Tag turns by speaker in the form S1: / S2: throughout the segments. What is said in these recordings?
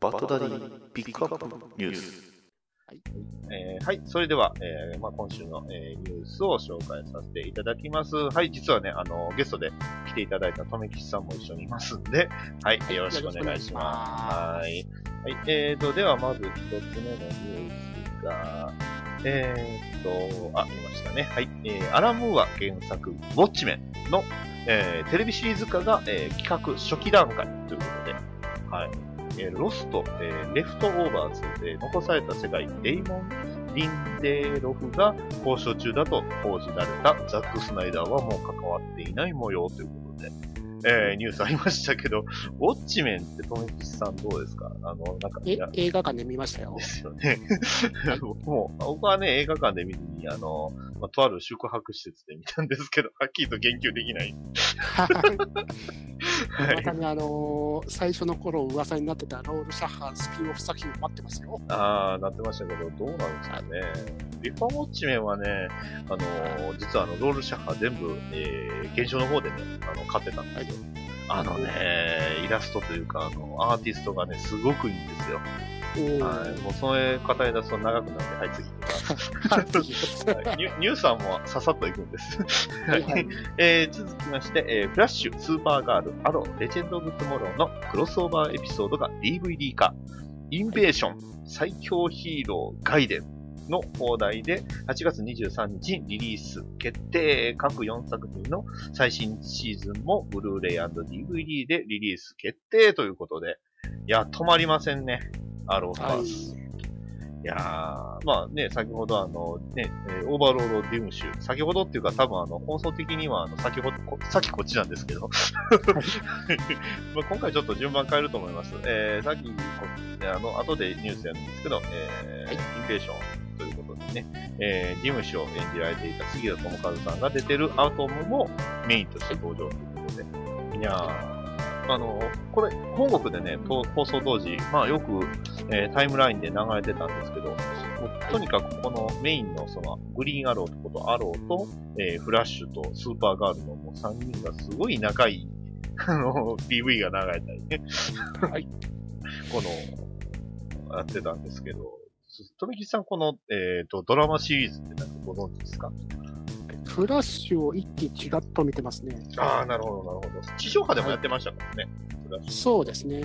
S1: バッドダディピックアップニュース。
S2: えーはい。それでは、えーまあ、今週の、えーニュースを紹介させていただきます。はい。実はね、あの、ゲストで来ていただいたとめきちさんも一緒にいますんで、はい。よろしくお願いします。はい。はい。えーと、ではまず一つ目のニュースが、えーと、あ、見ましたね。はい。えー、アラムーア原作、ウォッチメンの、えーテレビシリーズ化が、えー企画初期段階ということで、はい。えロスト、えレフトオーバーズ、えー残された世界、デイモン・リンデーロフが交渉中だと報じられた。ザック・スナイダーはもう関わっていない模様ということで、えーニュースありましたけど、ウォッチメンって、とめきちさんどうですか？あの、なんか、い
S3: え
S2: や、
S3: 映画館で見ましたよ
S2: で。すよね。僕 も、僕はね、映画館で見ずに、あの、まあ、とある宿泊施設で見たんですけど、はっきりと言及できない。はい。
S3: またね、あのー最初の頃噂になってたロールシャッハースピンオフ作品待ってますよ。
S2: ああ、なってましたけど、どうなんですかね。リファウォッチメンはね、あのー実はあの、ロールシャッハー全部、えー、現象の方でね、あの、買ってたんですよ。あのね、イラストというか、あの、アーティストがね、すごくいいんですよ。はい。もう、それ語り出すと長くなって、はい、次行きます。はいニューさんもささっと行くんです。
S3: はいはい
S2: えー続きまして、えーフラッシュ、スーパーガール、アロー、レジェンド・オブ・トゥモローのクロスオーバーエピソードが DVD 化。インベーション、最強ヒーロー、ガイデンの放題で8月23日リリース決定。各4作品の最新シーズンもブルーレイ &DVD でリリース決定ということで、いや、止まりませんね。アロー
S3: バ
S2: ース。やー、まあね、先ほどあの、ね、えーオーバーロードデューム集、先ほどっていうか多分あの、放送的にはあの、先ほど、こさっきこっちなんですけど、まあ今回ちょっと順番変えると思います。えー、さっきこ、あの、後でニュースやるんですけど、えー
S3: はい。
S2: インベーションということでね、えー、事務所を演じられていた杉田智和さんが出てるアトムもメインとして登場ということで、いやー、あの、これ、本国でね、と放送当時、まあよく、えータイムラインで流れてたんですけど、もうとにかくこのメインのそのグリーンアローとことアローと、えーフラッシュとスーパーガールのもう3人がすごい仲いい、あの、PV が流れたりね。
S3: はい。
S2: この、やってたんですけど、富木さんこの、えっ、と、ドラマシリーズってなんかご存知ですか？
S3: フラッシュを一気ちらっと見てますね。
S2: ああ、なるほど、なるほど。地上波でもやってましたからね。フラッシュ
S3: そうですね。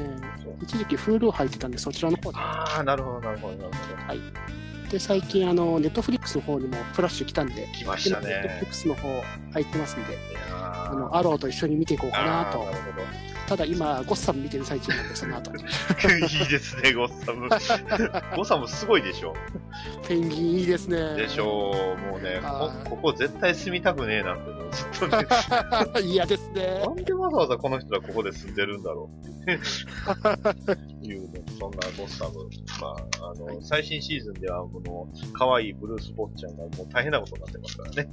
S3: 一時期 Hulu 入ってたんで、そちらの方で。
S2: ああ、なるほど、なるほど、なるほど。
S3: で、最近、あの、ネットフリックスの方にもフラッシュ来たんで、
S2: 来ました
S3: ネットフリッ
S2: ね。
S3: クスの方入ってますんで、あの、アローと一緒に見ていこうかなと。
S2: なるほど。
S3: ただ今、ゴッサム見てる最中なんで、その後に。
S2: いいですね、ゴッサム。ゴッサムすごいでしょ。
S3: ペンギンいいですね。
S2: でしょう。もうね、こ
S3: はい
S2: ここ絶対住みたくねえなってずっとね、
S3: 嫌ですね
S2: な。んでわざわざこの人はここで住んでるんだろうっていうね、そんなゴッサム。まあ、あの、最新シーズンでは、この、可愛いブルース・ボッチャンがもう大変なことになってますからね。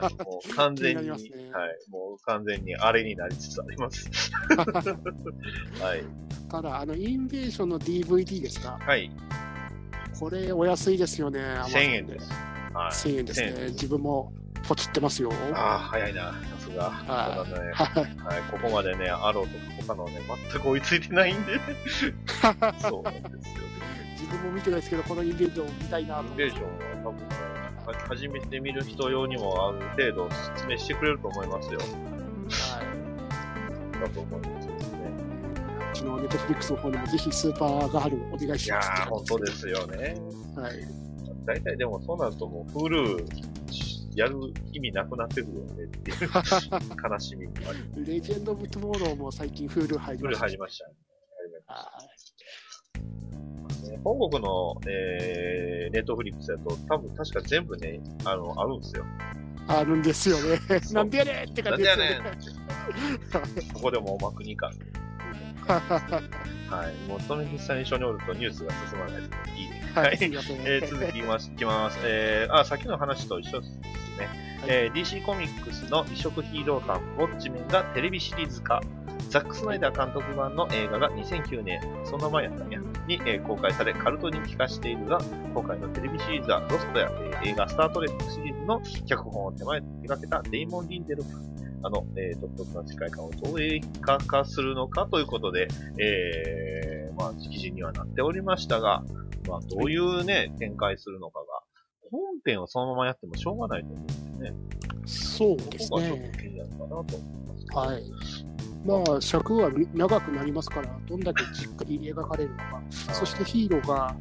S2: はい、もう完全に、
S3: 気にね
S2: はい、もう完全にあれになりつつあります。はい。
S3: ただ、あの、インベーションの DVD ですか？
S2: はい。
S3: これお安いですよね。
S2: 1000円です。はい。
S3: 1000円です
S2: 1000
S3: ね。自分もポチってますよ。
S2: ああ、早いな、さすが。
S3: はい
S2: ね。
S3: はい。
S2: はい、ここまでね、アローとか他のね、全く追いついてないんで。そうなんですよ。
S3: 自分も見てないですけど、このインベーション見たいなと
S2: インベーションは多分ね、は初めて見る人用にもある程度説明してくれると思いますよ。
S3: はい。
S2: だと思いますよね。
S3: うちのネットフリックスの方にもぜひスーパーガールお願い
S2: いや
S3: しますって
S2: ー、本当ですよね。
S3: はい。
S2: 大体でもそうなるともう、フールーやる意味なくなってくるよねっていう悲しみもあり、
S3: レジェンド・オブ・トゥモローも最近フールー入りました。
S2: 入りましたね本国の、えー、ネットフリックスだと、多分確か全部ね、あの、あるんですよ。
S3: あるんですよね。なんでやねんって感じですよね。
S2: なんここでもおまくにか。はい。もう、その実際に一緒におるとニュースが進まないです。いいね。
S3: はい。
S2: えー、続きます、きます。えー、あ、さっきの話と一緒ですね。えー DC コミックスの異色ヒーロー感、ウォッチメンがテレビシリーズ化。ザック・スナイダー監督版の映画が2009年、その前やったんや、に、えー公開され、カルト人気化しているが、今回のテレビシリーズは、ロストや、えー映画スタートレックシリーズの脚本を手前手掛けたデイモン・リンデルフ、あの、えー、独特な世界観をどう映画化するのかということで、えー、まあ、直示にはなっておりましたが、まあ、どういうね、展開するのかが、本編をそのままやってもしょうがないと思うんですね。
S3: そうです
S2: ここがちょっ
S3: ね
S2: と。気になるかなと思います。
S3: はい。まあ、尺は長くなりますから、どんだけじっくり描かれるのか、そしてヒーローが、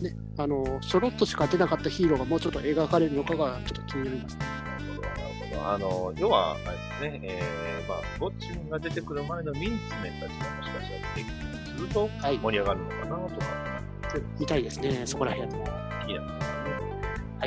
S3: ね、あの、ちょろっとしか出なかったヒーローがもうちょっと描かれるのかがちょっと気になりますね。
S2: なるほど、なるほど。あの、要は、あれですね、えー、まあ、ウォッチメンが出てくる前のミニッツメンたちがもしかしたら出てきたりすると
S3: はい。
S2: 盛り上がるのかなとか、
S3: 見たいですね、そこら辺も。
S2: 気になりますね。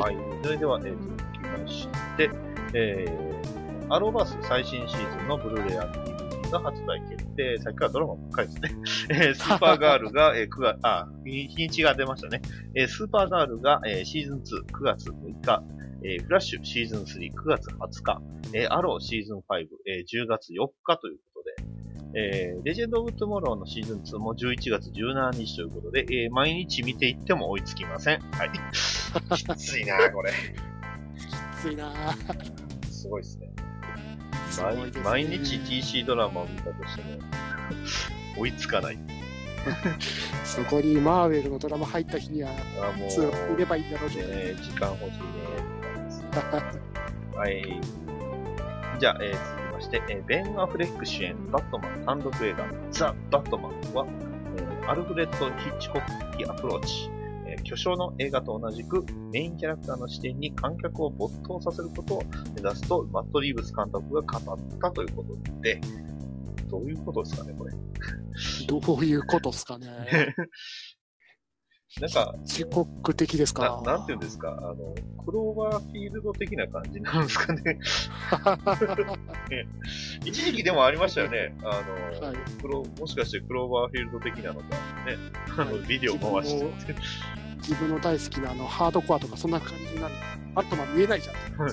S3: はい
S2: はい。それでは、えー、続きまして、えー、アローバース最新シーズンのブルーレイが発売決定。さっきからドラマばっかりですね。えー、スーパーガールが、えー、9月、あ、日日にちが出ましたね。えー、スーパーガールが、えー、シーズン2、9月6日。えー、フラッシュシーズン3、9月20日。えー、アローシーズン5、えー、10月4日ということで、えー、レジェンド・オブ・トゥモローのシーズン2も11月17日ということで、えー、毎日見ていっても追いつきません。はい。きついなこれ。
S3: きついなぁ
S2: すごいですね。毎毎日 TC ドラマを見たとしても、追いつかない。
S3: そこにマーベルのドラマ入った日には、
S2: あも
S3: 普通見れ
S2: う、
S3: ばいいんだろう。
S2: ね、時間欲しいね。はい。じゃあ、えー続きまして、えーベン・アフレック主演、バットマン単独映画、ザ・バットマンは、えーアルフレッド・ヒッチコック的アプローチ、えー巨匠の映画と同じく、メインキャラクターの視点に観客を没頭させることを目指すと、マット・リーブス監督が語ったということで、どういうことですかね、これ。
S3: どういうことですかね。
S2: なんか、
S3: 自国的です
S2: な
S3: か。
S2: なんていうんですか、あの、クローバーフィールド的な感じなんですかね。一時期でもありましたよね。あの、
S3: はい
S2: クロもしかしてクローバーフィールド的なのかね、あの、ビデオ回してて。
S3: 自分の大好きなあのハードコアとかそんな感じになる。バットマン見えないじゃん。
S2: ま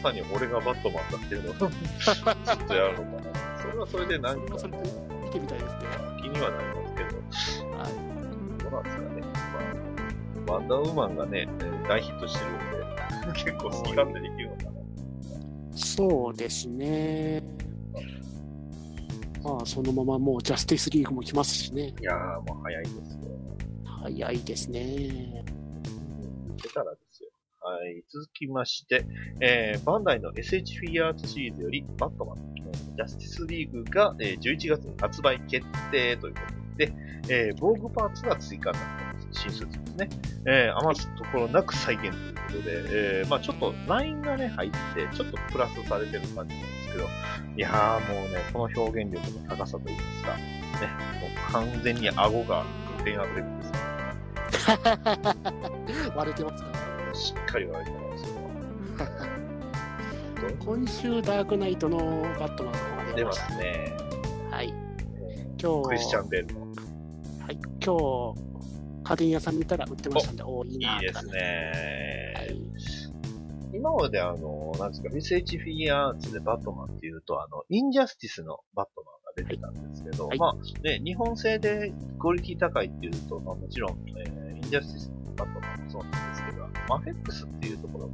S2: さに俺がバットマンだっていうのをずっとやるのかな。それはそれでなんか
S3: それはそれで見てみたいですね。
S2: 気にはなりますけど、
S3: はい。
S2: どうなんですかね。まあ、ワンダーウーマンがね、えー大ヒットしてるんで、結構好き勝手できるのかな。
S3: そうですね。まあ、そのままもうジャスティスリーグも来ますしね。
S2: いやー、もう早いですよ。
S3: 早いですね。
S2: 出たらですよ。はい。続きまして、えー、バンダイの SH フィギュアーツシリーズより、バットマン、えジャスティスリーグが、えー11月に発売決定ということで、えー、防具パーツが追加になったんです。新スーツですね。えー、余すところなく再現ということで、えー、まあちょっとラインがね、入って、ちょっとプラスされてる感じなんですけど、いやーもうね、この表現力の高さといいますか、ね、もう完全に顎がペンアフレックですね。
S3: 割れてますか？ら。
S2: しっかり割れてますよ。
S3: 今週ダークナイトのバットマンが
S2: 出ま
S3: 出ました。
S2: すね。
S3: はい。
S2: え
S3: 今
S2: クリスチャン・ベールの。
S3: はい、今日、家電屋さん見たら売ってましたんで、おお、いいなーって
S2: いいですね。
S3: はい。
S2: 今まであの、なんですか、SH フィギュアーツでバットマンっていうと、あの、インジャスティスのバットマンが出てたんですけど、
S3: はい
S2: まあね、日本製でクオリティ高いっていうと、まあもちろん、えーインジャスティスのバットマンもそうなんですけど、マフェックスっていうところも、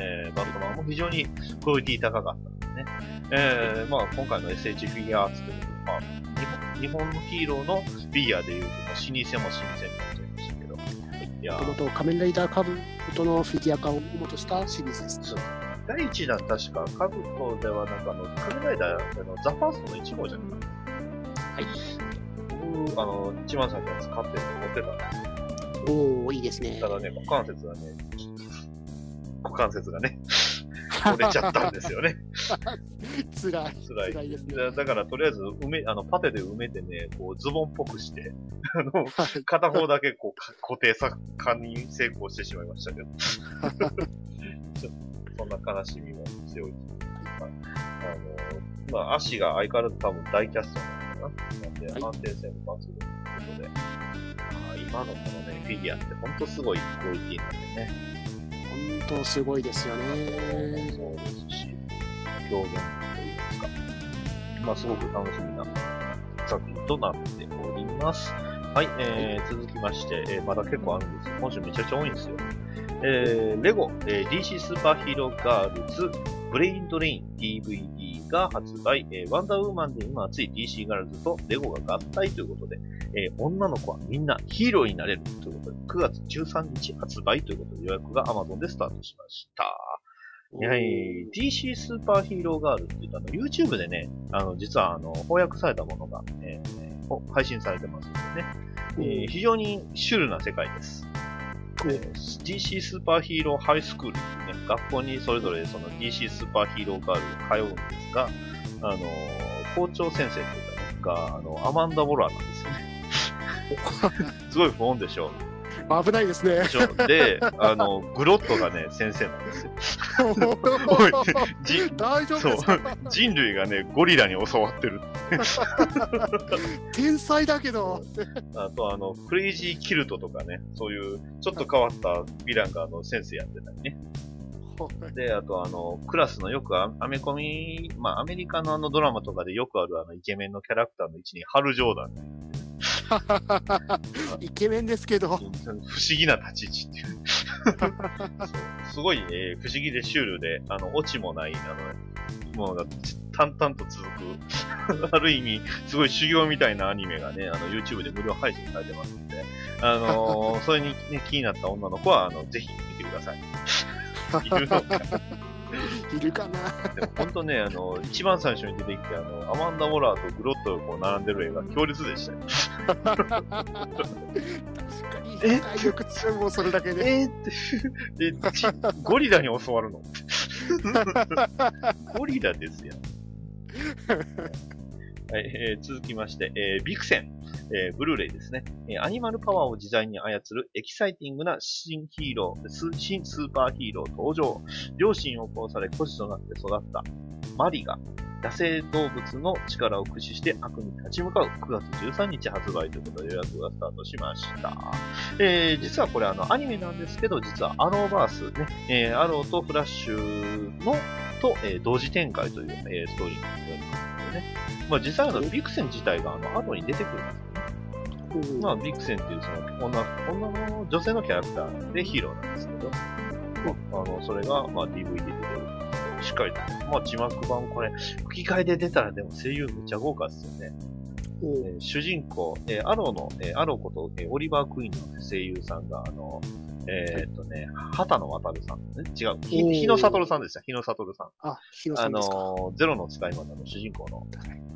S2: えーバットマンも非常にクオリティ高かったんですね。えーまあ今回の SH フィギュアーツというと、まあ日本、日本のヒーローのフィギュアでいうと、老舗も老舗になっちゃいましたけど、いや
S3: もともと仮面ライダーカブトのフィギュア化を主としたシリーズです。
S2: そう第1弾確か、カブトではなんかあの、仮面ライダー、あのザ・ファーストの1号じゃなか。
S3: はい。
S2: 僕、あの、一番最初のやつ買って持ってたんで。
S3: おおいいですね。
S2: ただね、股関節がね、股関節がね、折れちゃったんですよね。
S3: つらい。
S2: 辛い。
S3: 辛いですね。
S2: だだから、とりあえず、埋め、あの、パテで埋めてね、こう、ズボンっぽくして、あの、
S3: はい
S2: 片方だけこう、か固定さ、化に成功してしまいましたけど。ちょっと、そんな悲しみも強い。はいあの、まあ、足が相変わらず多分大キャストなのかな。なんで、
S3: はい
S2: 安定性も抜群ということで、あー今のこのね、フィギュアってほんとすごいクオリティなんでね。
S3: 本当すごいですよね。
S2: そうですし、表現といいますか。まあ、すごく楽しみな作品となっております。はい、えー、続きまして、えー、まだ結構あるんですよ。今週めちゃくちゃ多いんですよ。えー、レゴ、えー、DC スーパーヒーローガールズ、ブレインドレイン DVD が発売、えーワンダーウーマンで今熱い DC ガールズとレゴが合体ということで、えー女の子はみんなヒーローになれるということで、9月13日発売ということで予約が Amazon でスタートしました。はい、DC スーパーヒーローガールって言ったの、YouTube でね、あの、実はあの、翻訳されたものが、えーお配信されてますのでね、えー非常にシュールな世界です。えー DC スーパーヒーローハイスクールっていうね、学校にそれぞれその DC スーパーヒーローガールが通うんですが、あのー校長先生というかね、が、あの、アマンダ・ウォラーなんですよね。すごい不穏でしょ
S3: 危ないですね
S2: で。あの、グロットがね、先生なんですよ。おいじ
S3: 大丈夫
S2: そう
S3: ですか？
S2: 人類がね、ゴリラに教わってる。
S3: 天才だけど。
S2: あと、あの、クレイジーキルトとかね、そういう、ちょっと変わったヴィランが、あの、先生やってたりね。で、あと、あの、クラスのよくアアメコミ、まあ、アメリカのあのドラマとかでよくあるあの、イケメンのキャラクターの位置に、ハル・ジョーダン。
S3: イケメンですけど。
S2: 不思議な立ち位置っていう。すごい、えー不思議でシュールで、あの、オチもない、あの、もう、淡々と続く、ある意味、すごい修行みたいなアニメがね、あの、YouTube で無料配信されてますんで、あのーそれに、ね、気になった女の子は、あの、ぜひ見てください。いるのか
S3: いるかな。
S2: でも本当ね、あの、一番最初に出てきて、あの、アマンダ・モラーとグロットがこう並んでる絵が強烈でしたよ。
S3: 確かに。
S2: え？
S3: 体力強いもん、それだけで。
S2: え？ーって、で、ちゴリラに教わるの？ゴリラですよ。はい、えー続きまして、えービクセン、えーブルーレイですね、えアニマルパワーを自在に操るエキサイティングな新ヒーロー、新スーパーヒーロー登場。両親を殺され孤児となって育ったマリが、野生動物の力を駆使して悪に立ち向かう9月13日発売ということで予約がスタートしました。えー実はこれあのアニメなんですけど、実はアローバースね、えーアローとフラッシュの、と、えー同時展開という、えーストーリーになっておりますね。まあ実際あの、ビクセン自体があの、アローに出てくるんですよね。まあ、ビクセンっていうその女、女の女性のキャラクターでヒーローなんですけど、まあ、あの、それが、まあ、DVD で出てる。しっかりと。まあ、字幕版、これ、吹き替えで出たらでも声優めっちゃ豪華ですよね。えー主人公、えーアローの、えーアローこと、えーオリバー・クイーンの声優さんが、あの、えーっとね、畑野渡さん、ね、違う、ひ日野悟さんでした、日野悟さん。
S3: あ、ヒロさ
S2: あ
S3: んですか。
S2: のーゼロの使い魔の主人公の。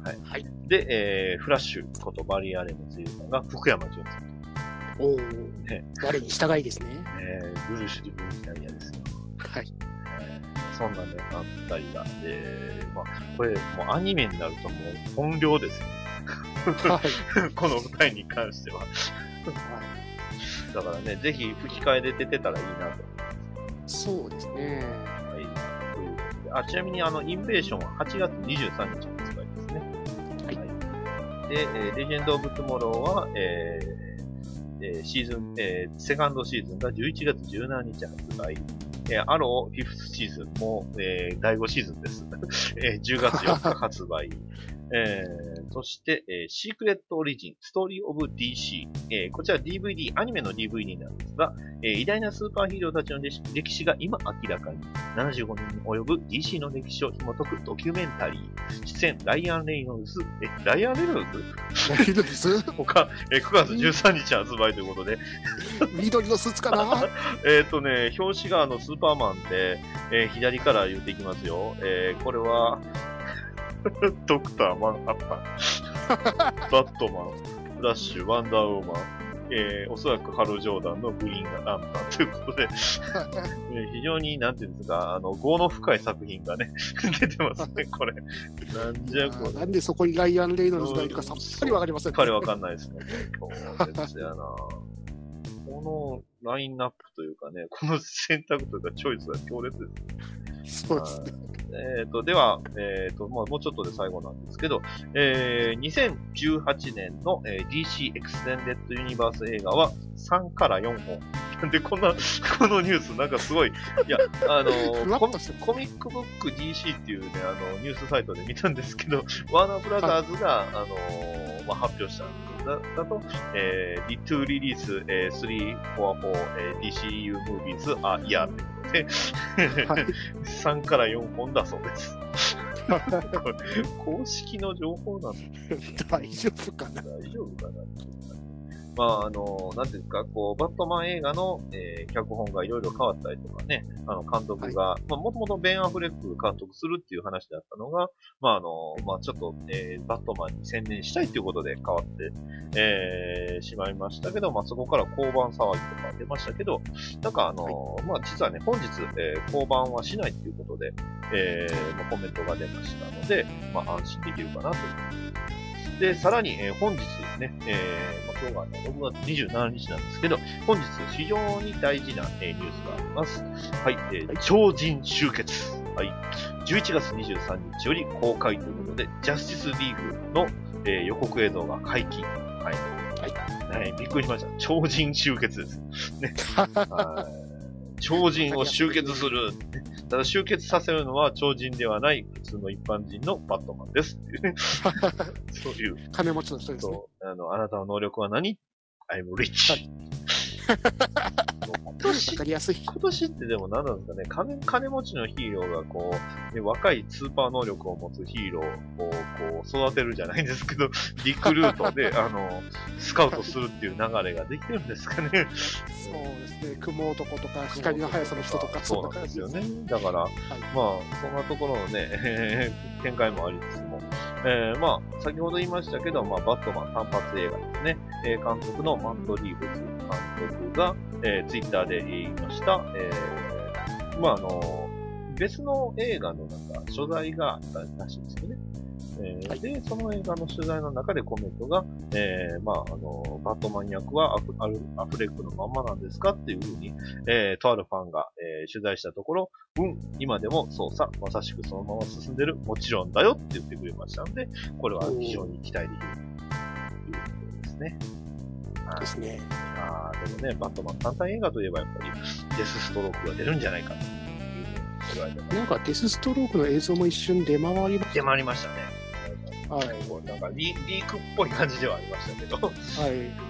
S2: はい。
S3: はい
S2: で、えーフラッシュことバリアレンの声優さんが福山潤さん。
S3: おお
S2: ね。
S3: 我に従いですね。
S2: えー、ブルーシュ・デュブルキャリアですよ。
S3: はい。
S2: えーそんなね、あったりが。で、まあ、これ、もうアニメになるともう本領ですね。
S3: はい。
S2: この舞台に関しては。だからね、ぜひ吹き替えで出てたらいいなと。
S3: そうですね。
S2: はい。ということであ、ちなみにあの、インベーションは8月23日発売ですね。
S3: はい
S2: で、えーレジェンド・オブ・トゥモローは、えーえーシーズン、えーセカンドシーズンが11月17日発売。えーアローフィフスシーズンも、えー第5シーズンです。えー10月4日発売。えーそして、えーシークレット・オリジン、ストーリー・オブ・ DC。えーこちら DVD、アニメの DVD なんですが、えー偉大なスーパーヒーローたちの歴史が今明らかに。75年に及ぶ DC の歴史を紐解くドキュメンタリー。出演、ライアン・レイノルズ。え、ライアン・レイノルズ？
S3: 大丈夫です。
S2: 他、えー9月13日発売ということで、
S3: 緑のスーツかな？
S2: えっ、とね、表紙があのスーパーマンで、えー左から言っていきますよ。えーこれは、ドクター・マンハッタン、バットマン、フラッシュ、ワンダーウーマン、えーおそらくハロー・ジョーダンのグリーンランタンということで、ね非常に、なんていうんですか、あの、業の深い作品がね、出てますね、これ。なんじゃこれ。
S3: なんでそこにライアン・レイノルズがいるかさっぱりわかりません、
S2: 彼わかんないですね。そうですよな。このラインナップというかね、この選択というかチョイスが強烈です。
S3: そうですね。
S2: えっ、と、では、えっ、と、まあ、もうちょっとで最後なんですけど、えー、2018年の、えー DC エクステンデッドユニバース映画は3から4本。でこんな、このニュースなんかすごい、いや、あの
S3: ふわ
S2: コミックブック DC っていうね、あの、ニュースサイトで見たんですけど、ワーナーブラザーズが、あのーまあ、発表しただだと、えー、リトゥリリース、えー、3、4、4、えー、DCU ムービーズ、あ、いや、ってことで、
S3: はい。
S2: 3から4本だそうです。公式の情報なの
S3: 大丈夫かな？
S2: 大丈夫かな？まあ、あの、なんていうんですか、こう、バットマン映画の、えー脚本がいろいろ変わったりとかね、あの、監督が、まあ、もともとベン・アフレック監督するっていう話だったのが、まあ、あの、まあ、ちょっと、えーバットマンに専念したいということで変わって、えーしまいましたけど、まあ、そこから降板騒ぎとか出ましたけど、なんかあの、まあ、実はね、本日、えー降板はしないということで、えーまあコメントが出ましたので、まあ、安心できるかなというで、さらに、えー本日ね、えーまあ、今日がね、6月27日なんですけど、本日非常に大事な、えーニュースがあります。はい、えー超人集結。はい。11月23日より公開ということで、ジャスティスリーグの、えー予告映像が解禁。はい。はい。びっくりしました。超人集結です。ね。はい。超人を集結する。ただ集結させるのは超人ではない普通の一般人のバットマンですっていうね。そういう
S3: 金持ちの人ですね。
S2: そう、あの、あなたの能力は何 ?I'm rich. 年、
S3: かりやすい。
S2: 今年ってでも何なんですかね、金金持ちのヒーローがこう、ね若いスーパー能力を持つヒーローをこう育てるじゃないんですけど、リクルートで、あの、スカウトするっていう流れができてるんですかね。
S3: そうですね。雲男とか光の速さの人とか、
S2: そうなんですよね。だから、まあ、そんなところのね、展開もありつつも、えーまあ、先ほど言いましたけど、まあ、バットマン単発映画ですね。えー監督のマンド・リーブズ監督が、えーツイッターで言いました。えーまあ、あの、別の映画のなんか、所在があったらしいんですよね。えーで、その映画の取材の中でコメントが、えーまあ、あの、バットマン役はアフアフレックのまんまなんですかっていうふうに、えーとあるファンが、えー取材したところ、うん、今でも捜査、まさしくそのまま進んでる、もちろんだよって言ってくれましたので、これは非常に期待できるということですね。はい
S3: ですね。
S2: あーでもね、バットマン単体映画といえばやっぱりデスストロークが出るんじゃないかというふうに言われてます。
S3: なんかデスストロークの映像も一瞬出回りまし
S2: 出回りましたね。
S3: た。はい。
S2: なんかリリークっぽい感じではありましたけど。
S3: はい。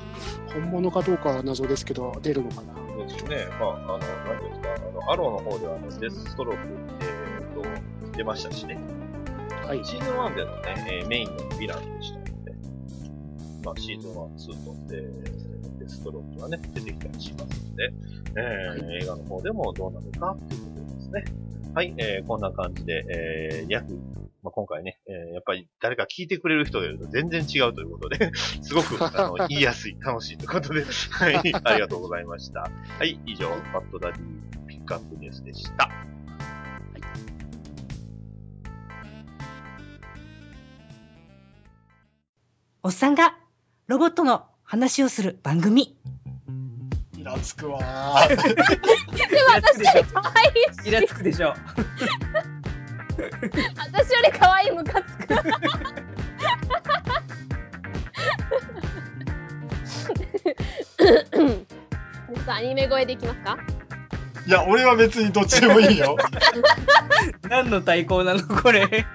S3: 本物かどうかは謎ですけど、出るのかな。
S2: ですね。まあ、あの、なんていうんですか、あの、アローの方では、あの、デスストローク、えーと、出ましたしね。
S3: はい。
S2: シーズン1でのね、えーメインのヴィランでしたまあ、シーズン1、2と、えー、デストロークはね、出てきたりしますので、えー映画の方でもどうなるかということですね。はい、えーこんな感じで、えー約、まあ、今回ね、えーやっぱり誰か聞いてくれる人がいると全然違うということで、すごくあの 言いやすい、楽しいということで、はい、ありがとうございました。はい、以上、バッドダディピックアップニュースでした。
S4: おっさんがロボットの話をする番組。
S5: イラつくわー。
S4: でも私より可愛いし、
S6: イラつくでしょ。
S7: 私より可愛いムカつく。アニメ声でいきますか？
S5: いや、俺は別にどっちでもいいよ。
S6: 何の対抗なのこれ。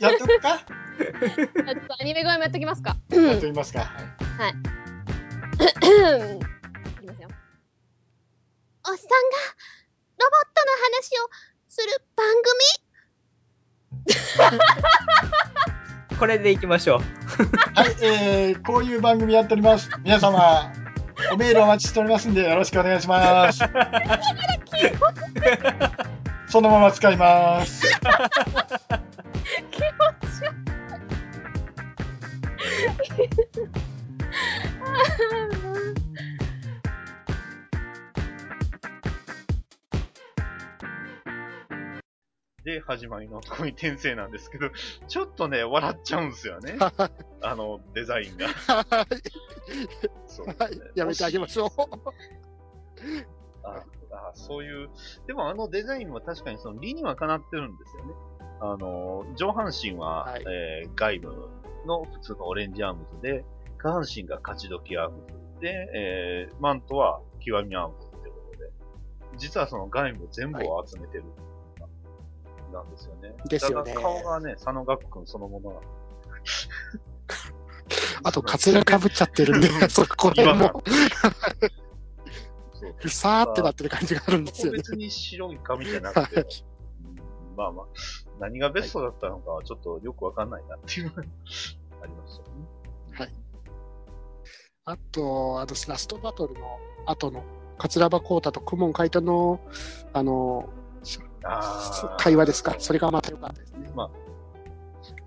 S5: やっとくか？
S7: ちょっとアニメ声もやっときますか
S5: やっときますか。
S7: いきますよ。おっさんがロボットの話をする番
S6: これでいきましょう。
S5: はい、えー、こういう番組やっております。皆様、おメールお待ちしておりますんで、よろしくお願いします。そのまま使います。
S2: で、始まりのここに転生なんですけど、ちょっとね、笑っちゃうんですよね。あの、デザインが。そうですね
S3: はい。やめてあげましょう。
S2: ああそういう、でもあのデザインは確かにその理にはかなってるんですよね。あの、上半身は、
S3: はい
S2: えー外部の普通のオレンジアームズで、下半身が勝ち時アームズで、えーマントは極みアームズってことで、実はその外部全部を集めてる、なんですよね。
S3: ですよね。
S2: 顔がね、佐野岳くんそのものなんで
S3: あと、カツラかぶっちゃってるんで、そこら。辺も、ふさーってなってる感じがあるんですよね。
S2: 別に白い髪じゃなくて
S3: はい、
S2: まあまあ、何がベストだったのかはちょっとよくわかんないなっていうのが ありましたよね。
S3: はい。あと、あの、ラストバトルの後の、桂葉光太と公文海斗の、あの、
S2: あー
S3: 会話ですか？それがまた良かったですね。
S2: まあ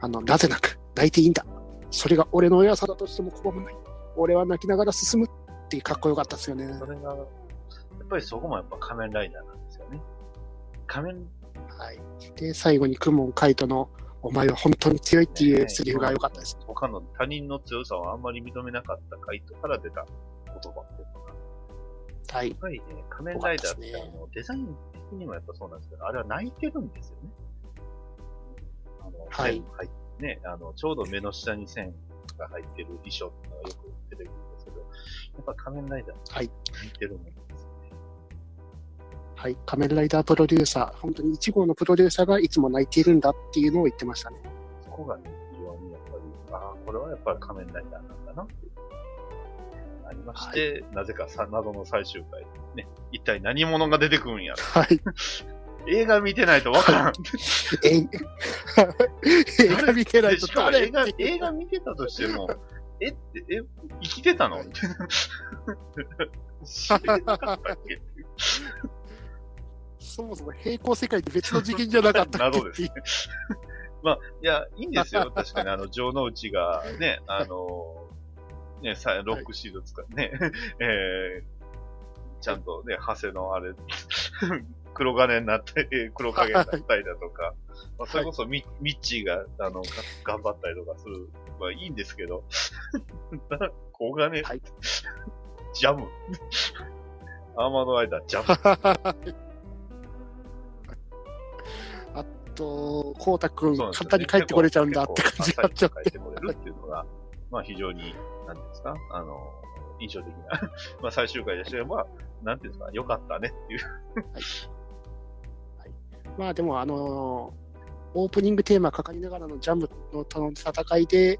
S3: あの、なぜなく、泣いていいんだ。それが俺の親さだとしても拒むない。俺は泣きながら進むってかっこよかったですよね。
S2: それが、やっぱりそこもやっぱ仮面ライダーなんですよね。仮面、
S3: はい。で、最後に公文海斗の、お前は本当に強いっていうセリフが良かったです。
S2: 他の他人の強さをあんまり認めなかった回答から出た言葉っていうのが、
S3: はい
S2: やっ。ぱりね、仮面ライダーって、
S3: ね
S2: あのデザイン的にもやっぱそうなんですけど、あれは泣いてるんですよね。あの、
S3: はい
S2: 線入ってね、あの、ちょうど目の下に線が入ってる衣装っていうのがよく出てくるんですけど、やっぱ仮面ライダーって
S3: はい
S2: 泣いてるもんですよね。
S3: はい。仮面ライダープロデューサー、本当に1号のプロデューサーがいつも泣いているんだっていうのを言ってましたね。
S2: そこがね、非常にやっぱり、ああ、これはやっぱり仮面ライダーなんだなっていう。ありまして、なぜかさ、謎の最終回、ね、一体何者が出てくるんやろ。
S3: はい。
S2: 映画見てないとわからん。
S3: え 映画見てないと
S2: でしかも
S3: 誰？
S2: 映画映画見てたとしても、えって、え、生きてたの？みたいな。知らなかったっけ？
S3: そもそも平行世界で別の次元じゃなかった
S2: 謎ですね。まあ、いや、いいんですよ。確かに、あの、城之内がね、あの、ね、さロックシード使ってね、えー、ちゃんとね、長谷のあれ、黒金になって、えー黒影になったりだとか、まあ、それこそミ,、ミッチーが、あの、が頑張ったりとかする、まあいいんですけど、小金、
S3: はい
S2: ジャム。アーマードライダー、ジャム。
S3: と、こうたくん、簡単に帰ってこれちゃうんだって感じになっちゃって。
S2: 帰ってこれるっていうのが、まあ非常に、なんですか、あの、印象的な、まあ最終回でしたけど、まあ、なんていうんですか、良かったねっていう。
S3: まあでも、あのーオープニングテーマかかりながらのジャムの戦いで、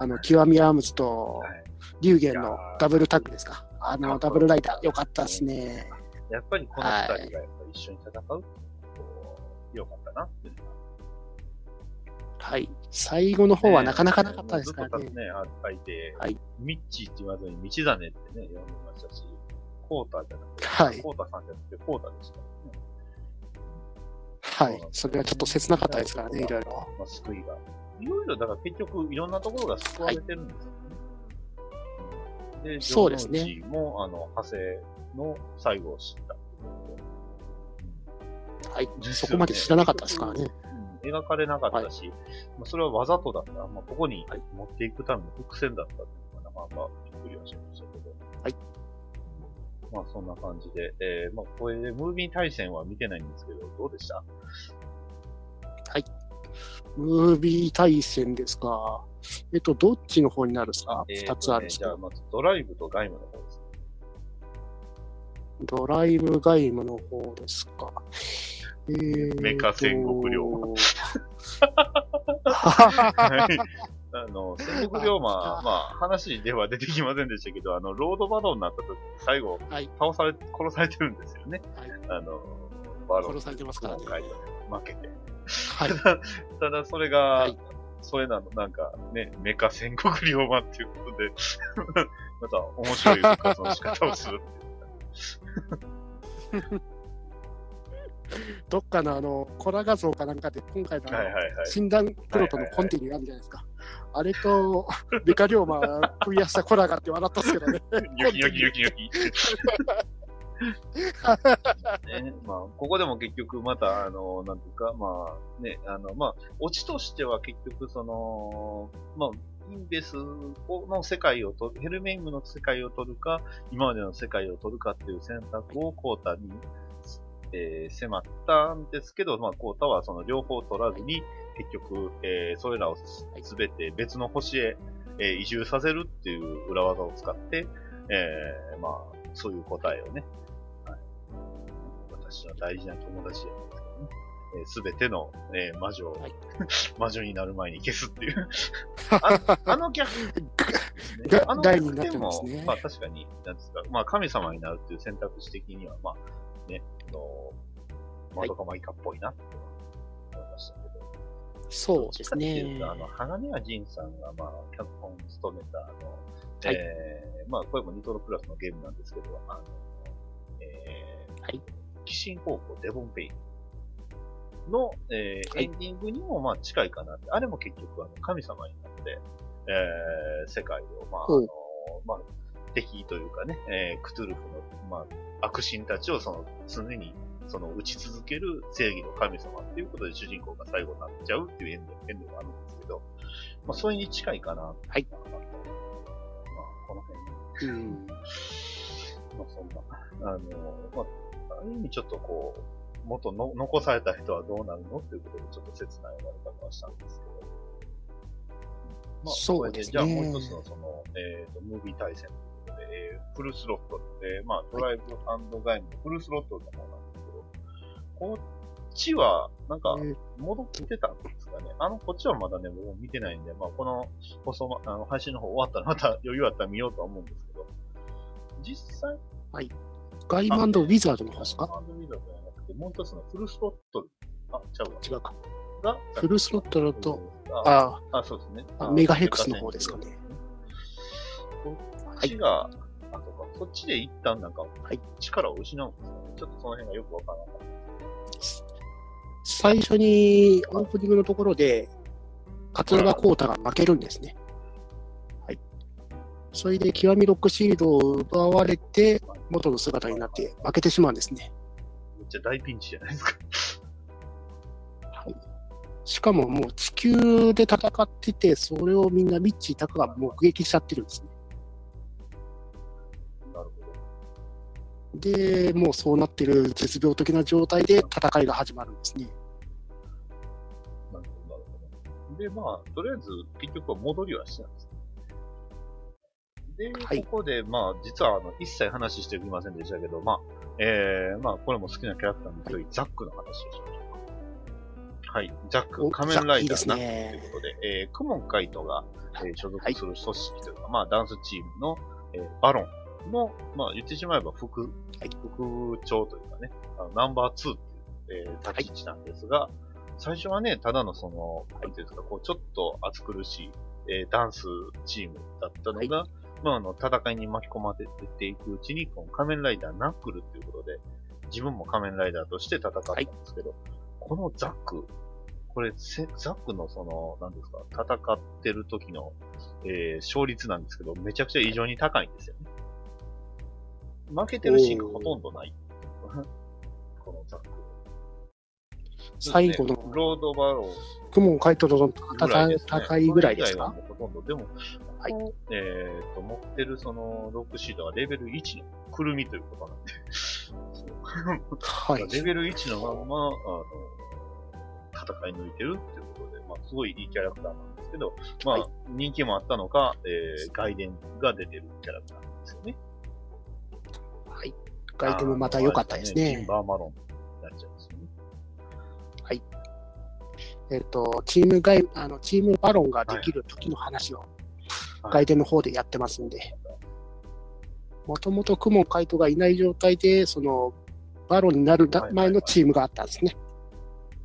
S3: あの、極みアームズと
S2: はい
S3: 龍玄のダブルタッグですか。あの、ダブルライダー、よかったですね。
S2: やっぱりこの二人がやっぱり一緒に戦うと、こう良かったなっていう。
S3: はい。最後の方はなかなかなかったですからね。
S2: ね、あ書いて、
S3: はい
S2: ミッチーって言わずに道真ってね、呼んでましたし、コータじゃなくて、
S3: はい。
S2: コータさんじゃなくて、コータでしたね。
S3: はい。それはちょっと切なかったですからね、いろいろ。
S2: まあ、救いが。いろいろ、だから結局、いろんなところが救われてるんですよね。うんで、
S3: そうですね
S2: も、あの、派生の最後を知ったっていうことで。
S3: はい。そこまで知らなかったですからね。
S2: うん描かれなかったし、まあ、それはわざとだった。まあ、ここに
S3: はい
S2: 持っていくための伏線だったっていうのがなかなかびっくりはしましたけど。
S3: はい。
S2: まあ、そんな感じで、えー、まあ、これでムービー対戦は見てないんですけど、どうでした？
S3: ムービー対戦ですか。えっと、どっちの方になるんですか？
S2: えー
S3: 二つあるんですか
S2: じゃあ、まずドライブとガイムの方です。
S3: ドライブガイムの方ですか。えーと
S2: メカ戦国龍馬
S3: は
S2: はい。あの、戦国龍馬、まあ、話では出てきませんでしたけど、あの、ロードバトルになった時、最後、
S3: はい
S2: 倒され、殺されてるんですよね。
S3: はい
S2: あの、バロン
S3: 殺されてますからね。
S2: 今回で負けて。
S3: はい。
S2: ただ、それが、
S3: はい
S2: それなの、なんかね、メカ戦国龍馬っていうことで、また面白い復活の仕方をするっていう。
S3: どっかのあの、コラ画像かなんかで、今回の。診断プロとのコンティニューあるじゃないですか。あれと、メカ龍馬クリアしたコラがって笑ったっすけどね。
S2: ニョキニョキニョキニョキ。ね、まあ、ここでも結局また、あの、なんていうか、まあ、ね、あの、まあ、オチとしては結局その、まあ、インベスをの世界を取る、ヘルメイムの世界を取るか、今までの世界を取るかっていう選択をコータに、えー迫ったんですけど、まあ、コータはその両方取らずに、結局、えーそれらをすべて別の星へ、えー移住させるっていう裏技を使って、えーまあ、そういう答えをね、はい、私は大事な友達やんですけどね、す、べ、ての、えー魔女を、
S3: はい。
S2: 魔女になる前に消すっていう。ああの逆、
S3: が
S2: あの逆でも
S3: ますね。
S2: まあ確かに、なんですか、まあ神様になるっていう選択肢的には、まあね、あの、まどかマイカっぽいな。っていうのは
S3: そうですね。
S2: あの、鋼谷仁さんが、まあ、脚本を務めた、あの、
S3: はい。
S2: えー、まあ、これもニトロプラスのゲームなんですけど、あの、えー、
S3: はい。
S2: 寄進高校デボンペインの、えー
S3: はい。
S2: エンディングにも、まあ、近いかなって。あれも結局、あの、神様になって、えー、世界を、まあ、あの、まあ、敵というかね、えー、クトゥルフの、まあ、悪神たちをその、常に、その、打ち続ける正義の神様っていうことで主人公が最後になっちゃうっていうエンド、エンドがあるんですけど、まあ、それに近いかな。
S3: はい。
S2: まあ、この辺
S3: うん。
S2: まあ、そんな、あの、まあ、ある意味ちょっとこう、元の残された人はどうなるのっていうことでちょっと切ない終わり方はしたんですけど。まあ、
S3: そうですね
S2: じゃあもう一つのその、えっ、と、ムービー対戦ということで、えーフルスロットルで、まあ、ドライブガイムのフルスロットルの方なんですけど、こっちは、なんか、
S3: えー
S2: 戻ってたんですかね。あの、こっちはまだね、僕も見てないんで、まあ、この放送ま、あの、配信の方終わったらまた余裕あったら見ようとは思うんですけど、実際、
S3: ガイマンド・ウィザードの方ですか？
S2: ハンドウィザードじゃなくて、もう一つのフルスロットル。あ、ちゃうわ。
S3: 違うか。
S2: が、
S3: フルスロットルと、
S2: あ、
S3: あ
S2: あ、そうですね。
S3: あメガヘックスの方ですかね。
S2: こっちが、あ、そうか、そっちで一旦なんか、
S3: はい
S2: 力を失うんですよね。ちょっとその辺がよくわからなかった。
S3: 最初にオープニングのところで、桂田光太が負けるんですね。はい。それで極みロックシールドを奪われて、元の姿になって負けてしまうんですね。
S2: めっちゃ大ピンチじゃないですか。
S3: しかももう地球で戦ってて、それをみんなミッチー・タカが目撃しちゃってるんですね。
S2: なるほど。
S3: で、もうそうなってる絶病的な状態で戦いが始まるんですね。
S2: なるほど、なるほど。で、まあ、とりあえず、結局は戻りはしてたんですね。で、
S3: はい
S2: ここで、まあ、実は、あの、一切話しておきませんでしたけど、まあ、えー、まあ、これも好きなキャラクターの一人、ザックの話をしましょうか。はい、ザック、
S3: お
S2: 仮面ライダーな、
S3: ザックいいです
S2: とい
S3: ね
S2: うことで、えー、クモンカイトが、えー所属する組織というか、まあ、ダンスチームの、えーバロンの、まあ、言ってしまえば副、
S3: はい。
S2: 副長というかね、あのナンバー2っていう、えー立ち位置なんですが、最初はね、ただのその、なんていうんですか、こう、ちょっと暑苦しい、えーダンスチームだったのが、まあ、あの、戦いに巻き込まれていくうちに、この仮面ライダーナックルっていうことで、自分も仮面ライダーとして戦ったんですけど、このザック、これ、せザックのその、なんですか、戦ってる時の、えー勝率なんですけど、めちゃくちゃ異常に高いんですよね。負けてるシーンがほとんどない。このザック。
S3: 最後の
S2: ロードバロー
S3: クモン・カイトとの。戦いぐらいですか？
S2: これ以外はもうほとんど。でも、
S3: はい
S2: えっ、と、持ってるその、ロックシードはレベル1のくるみということなんで、
S3: はい。
S2: レベル1のまんま、あの、戦い抜いてるっていうことで、まあ、すごいいいキャラクターなんですけど、まあ、
S3: は
S2: 人気もあったのか、えー、外伝が出てるキャラクターなんですよね。
S3: はい。ガイドもまた良かったです
S2: ティ
S3: ね
S2: ン。バーマロンになっちゃうんですよね。
S3: えっ、と、チームガイ、あの、チームバロンができる時の話を、
S2: はい
S3: ガイデの方でやってますんで、もともとクモンカイトがいない状態で、その、バロンになるだ前のチームがあったんですね。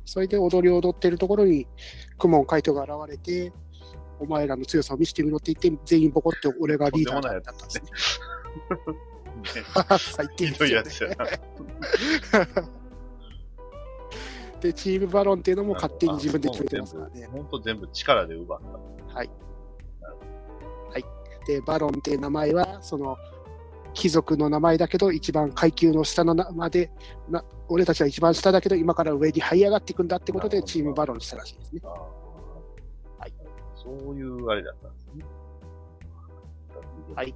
S3: それで踊りを踊ってるところに、クモンカイトが現れて、お前らの強さを見せてみろって言って、全員ボコって俺がリーダーだったんですね。
S2: ね
S3: 最低ですよね。で、チームバロンっていうのも勝手に自分で決めてますからね。
S2: 本当全部力で奪った。
S3: はい。はい。で、バロンっていう名前は、その、貴族の名前だけど、一番階級の下の名前でな、俺たちは一番下だけど、今から上に這い上がっていくんだってことで、チームバロンにしたらしいですね。はい。
S2: そういうあれだったんですね。
S3: はい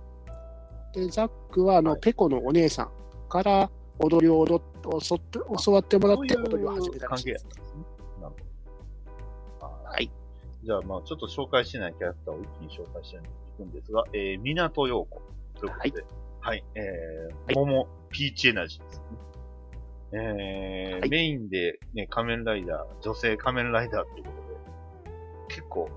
S3: で、ザックは、あの、
S2: はい
S3: ペコのお姉さんから踊りを踊っ教って教わってもらって、踊りを始めたらしいです。
S2: 関係やったんですね。なるほど。あー
S3: はい。
S2: じゃあ、まあちょっと紹介してないキャラクターを一気に紹介していくんですが、えー、港陽子ということで、はい、えー、桃、ピーチエナジーですね。えー
S3: はい
S2: メインで、ね、仮面ライダー、女性仮面ライダーということで、結構、
S3: は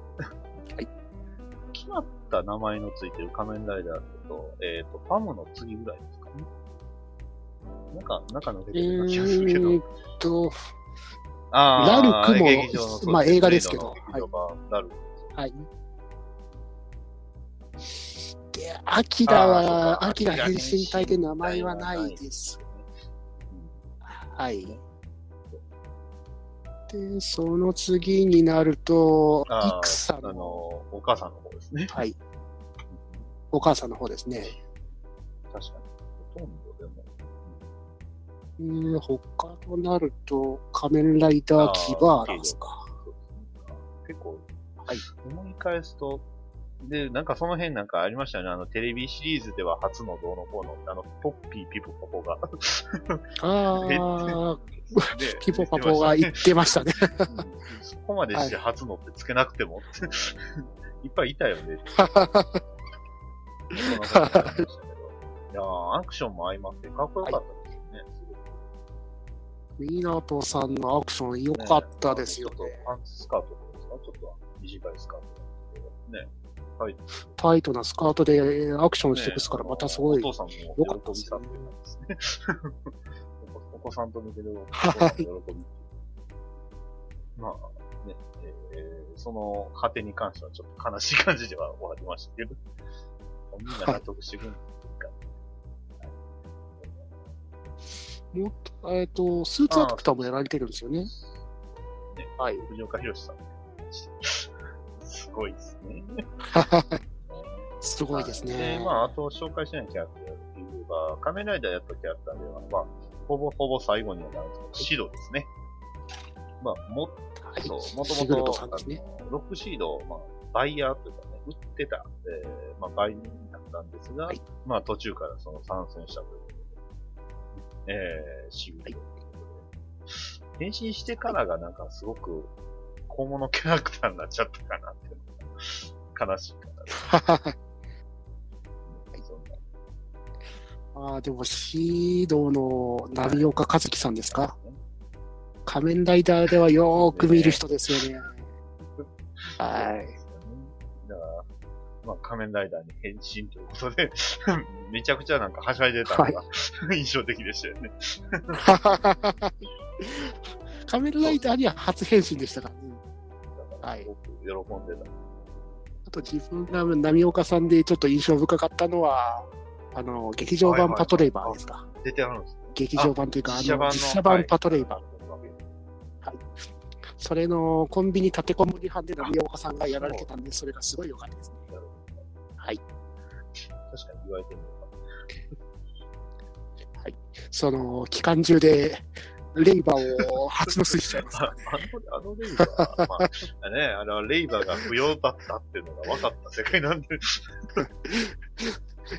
S3: い
S2: 決まった名前のついてる仮面ライダーだと、えっ、と、ファムの次ぐらいですかね。なんか、中抜け
S3: え
S2: てるような気がするけど、
S3: ーっと、
S2: あー
S3: ラルクも
S2: 劇場のそう
S3: まあ映画ですけど
S2: 劇場版ラルク。
S3: はい。で、アキラは、アキラ変身体で名前はないです。はい。で、その次になると、イクさん
S2: あの、
S3: の、
S2: お母さんの方ですね。
S3: はい。お母さんの方ですね。
S2: 確かに。ほとんどでも。
S3: うん、他となると、仮面ライダーキバーラですか。
S2: 結構、
S3: はい
S2: 思い返すと、で、なんかその辺なんかありましたよね。あの、テレビシリーズでは初のどうのこうの、あの、ポッピーピポポポが。
S3: ああ、
S2: で
S3: ピポパポが言ってましたね。
S2: うんそこまでして初のってつけなくてもって、いっぱいいたよね。いやーアクションも相まってかっこよかったですよね。すごく
S3: ミナトさんのアクション良かったですよね
S2: ちょ。っとパンツスカートですか？ちょっと短いスカートね。はい。
S3: タイトなスカートでアクションしてますから、
S2: ね
S3: またすごい
S2: お父さんも
S3: 良かったですね。
S2: お子さんと見てるお
S3: はい
S2: 父さんの喜び。まあ、ね、えーその果てに関してはちょっと悲しい感じでは終わりましたけど、みんな納得してくるんですか？
S3: もっと、えっ、と、スーツアクターもやられてるんですよね。
S2: ね
S3: はい。
S2: 藤岡弘さん。すごいですね。
S3: すごいです
S2: で、
S3: ね。
S2: まあ、あと紹介しないキャラクターっていうか、仮面ライダーやったキャラクターでは、まあ、ほぼほぼ最後にはなるんですけど、シドですね。まあ、もっ
S3: はい。
S2: と、もともと、ロックシードを、まあ、バイヤーというかね、売ってた、えー、まあ、売人だったんですが、
S3: はい
S2: まあ、途中からその参戦したということで、えー、シグルトとい。変身してからがなんかすごく小物キャラクターになっちゃったかなって悲しいかな。
S3: ああ、でも、シードの波岡和樹さんですか？仮面ライダーではよーく見る人 ですよね。はい。
S2: だから、まあ、仮面ライダーに変身ということで、めちゃくちゃなんかはしゃいでたのが、印象的でしたよね。
S3: 仮面ライダーには初変身でしたからね。はい
S2: すごく喜んでた。
S3: あと自分が波岡さんでちょっと印象深かったのは、あの、劇場版パトレイバーですか？
S2: 出てあるんです
S3: 劇場版というか、あの、
S2: 実写版
S3: パトレイバー。
S2: はい
S3: それのコンビニ立てこもり班で波岡さんがやられてたんで、それがすごい良かったですね。はい。
S2: 確かに言われてみれ
S3: その、期間中で、レイバーを発のしちゃいます。
S2: ば。あの、あのレイバー、まあ、ね、あの、レイバーが不要だったっていうのが分かった世界なんで、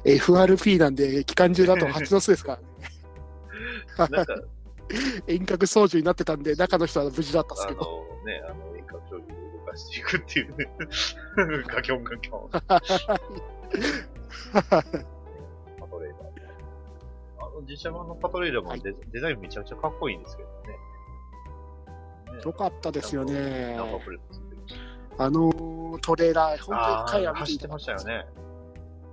S3: FRP なんで、期間中だと発の巣ですからね。
S2: なんか、
S3: 遠隔操縦になってたんで、中の人は無事だったんです
S2: あ
S3: けど。
S2: のね、あの、遠隔操縦で動かしていくっていうね、ガキョンガキョン。実写版のパトレーダーもデ,、デザインめちゃくちゃかっこいいんですけどね。ね
S3: よかったですよね
S2: ナンバート
S3: レーラー、本
S2: あ
S3: 当に一回は
S2: ってましたよね。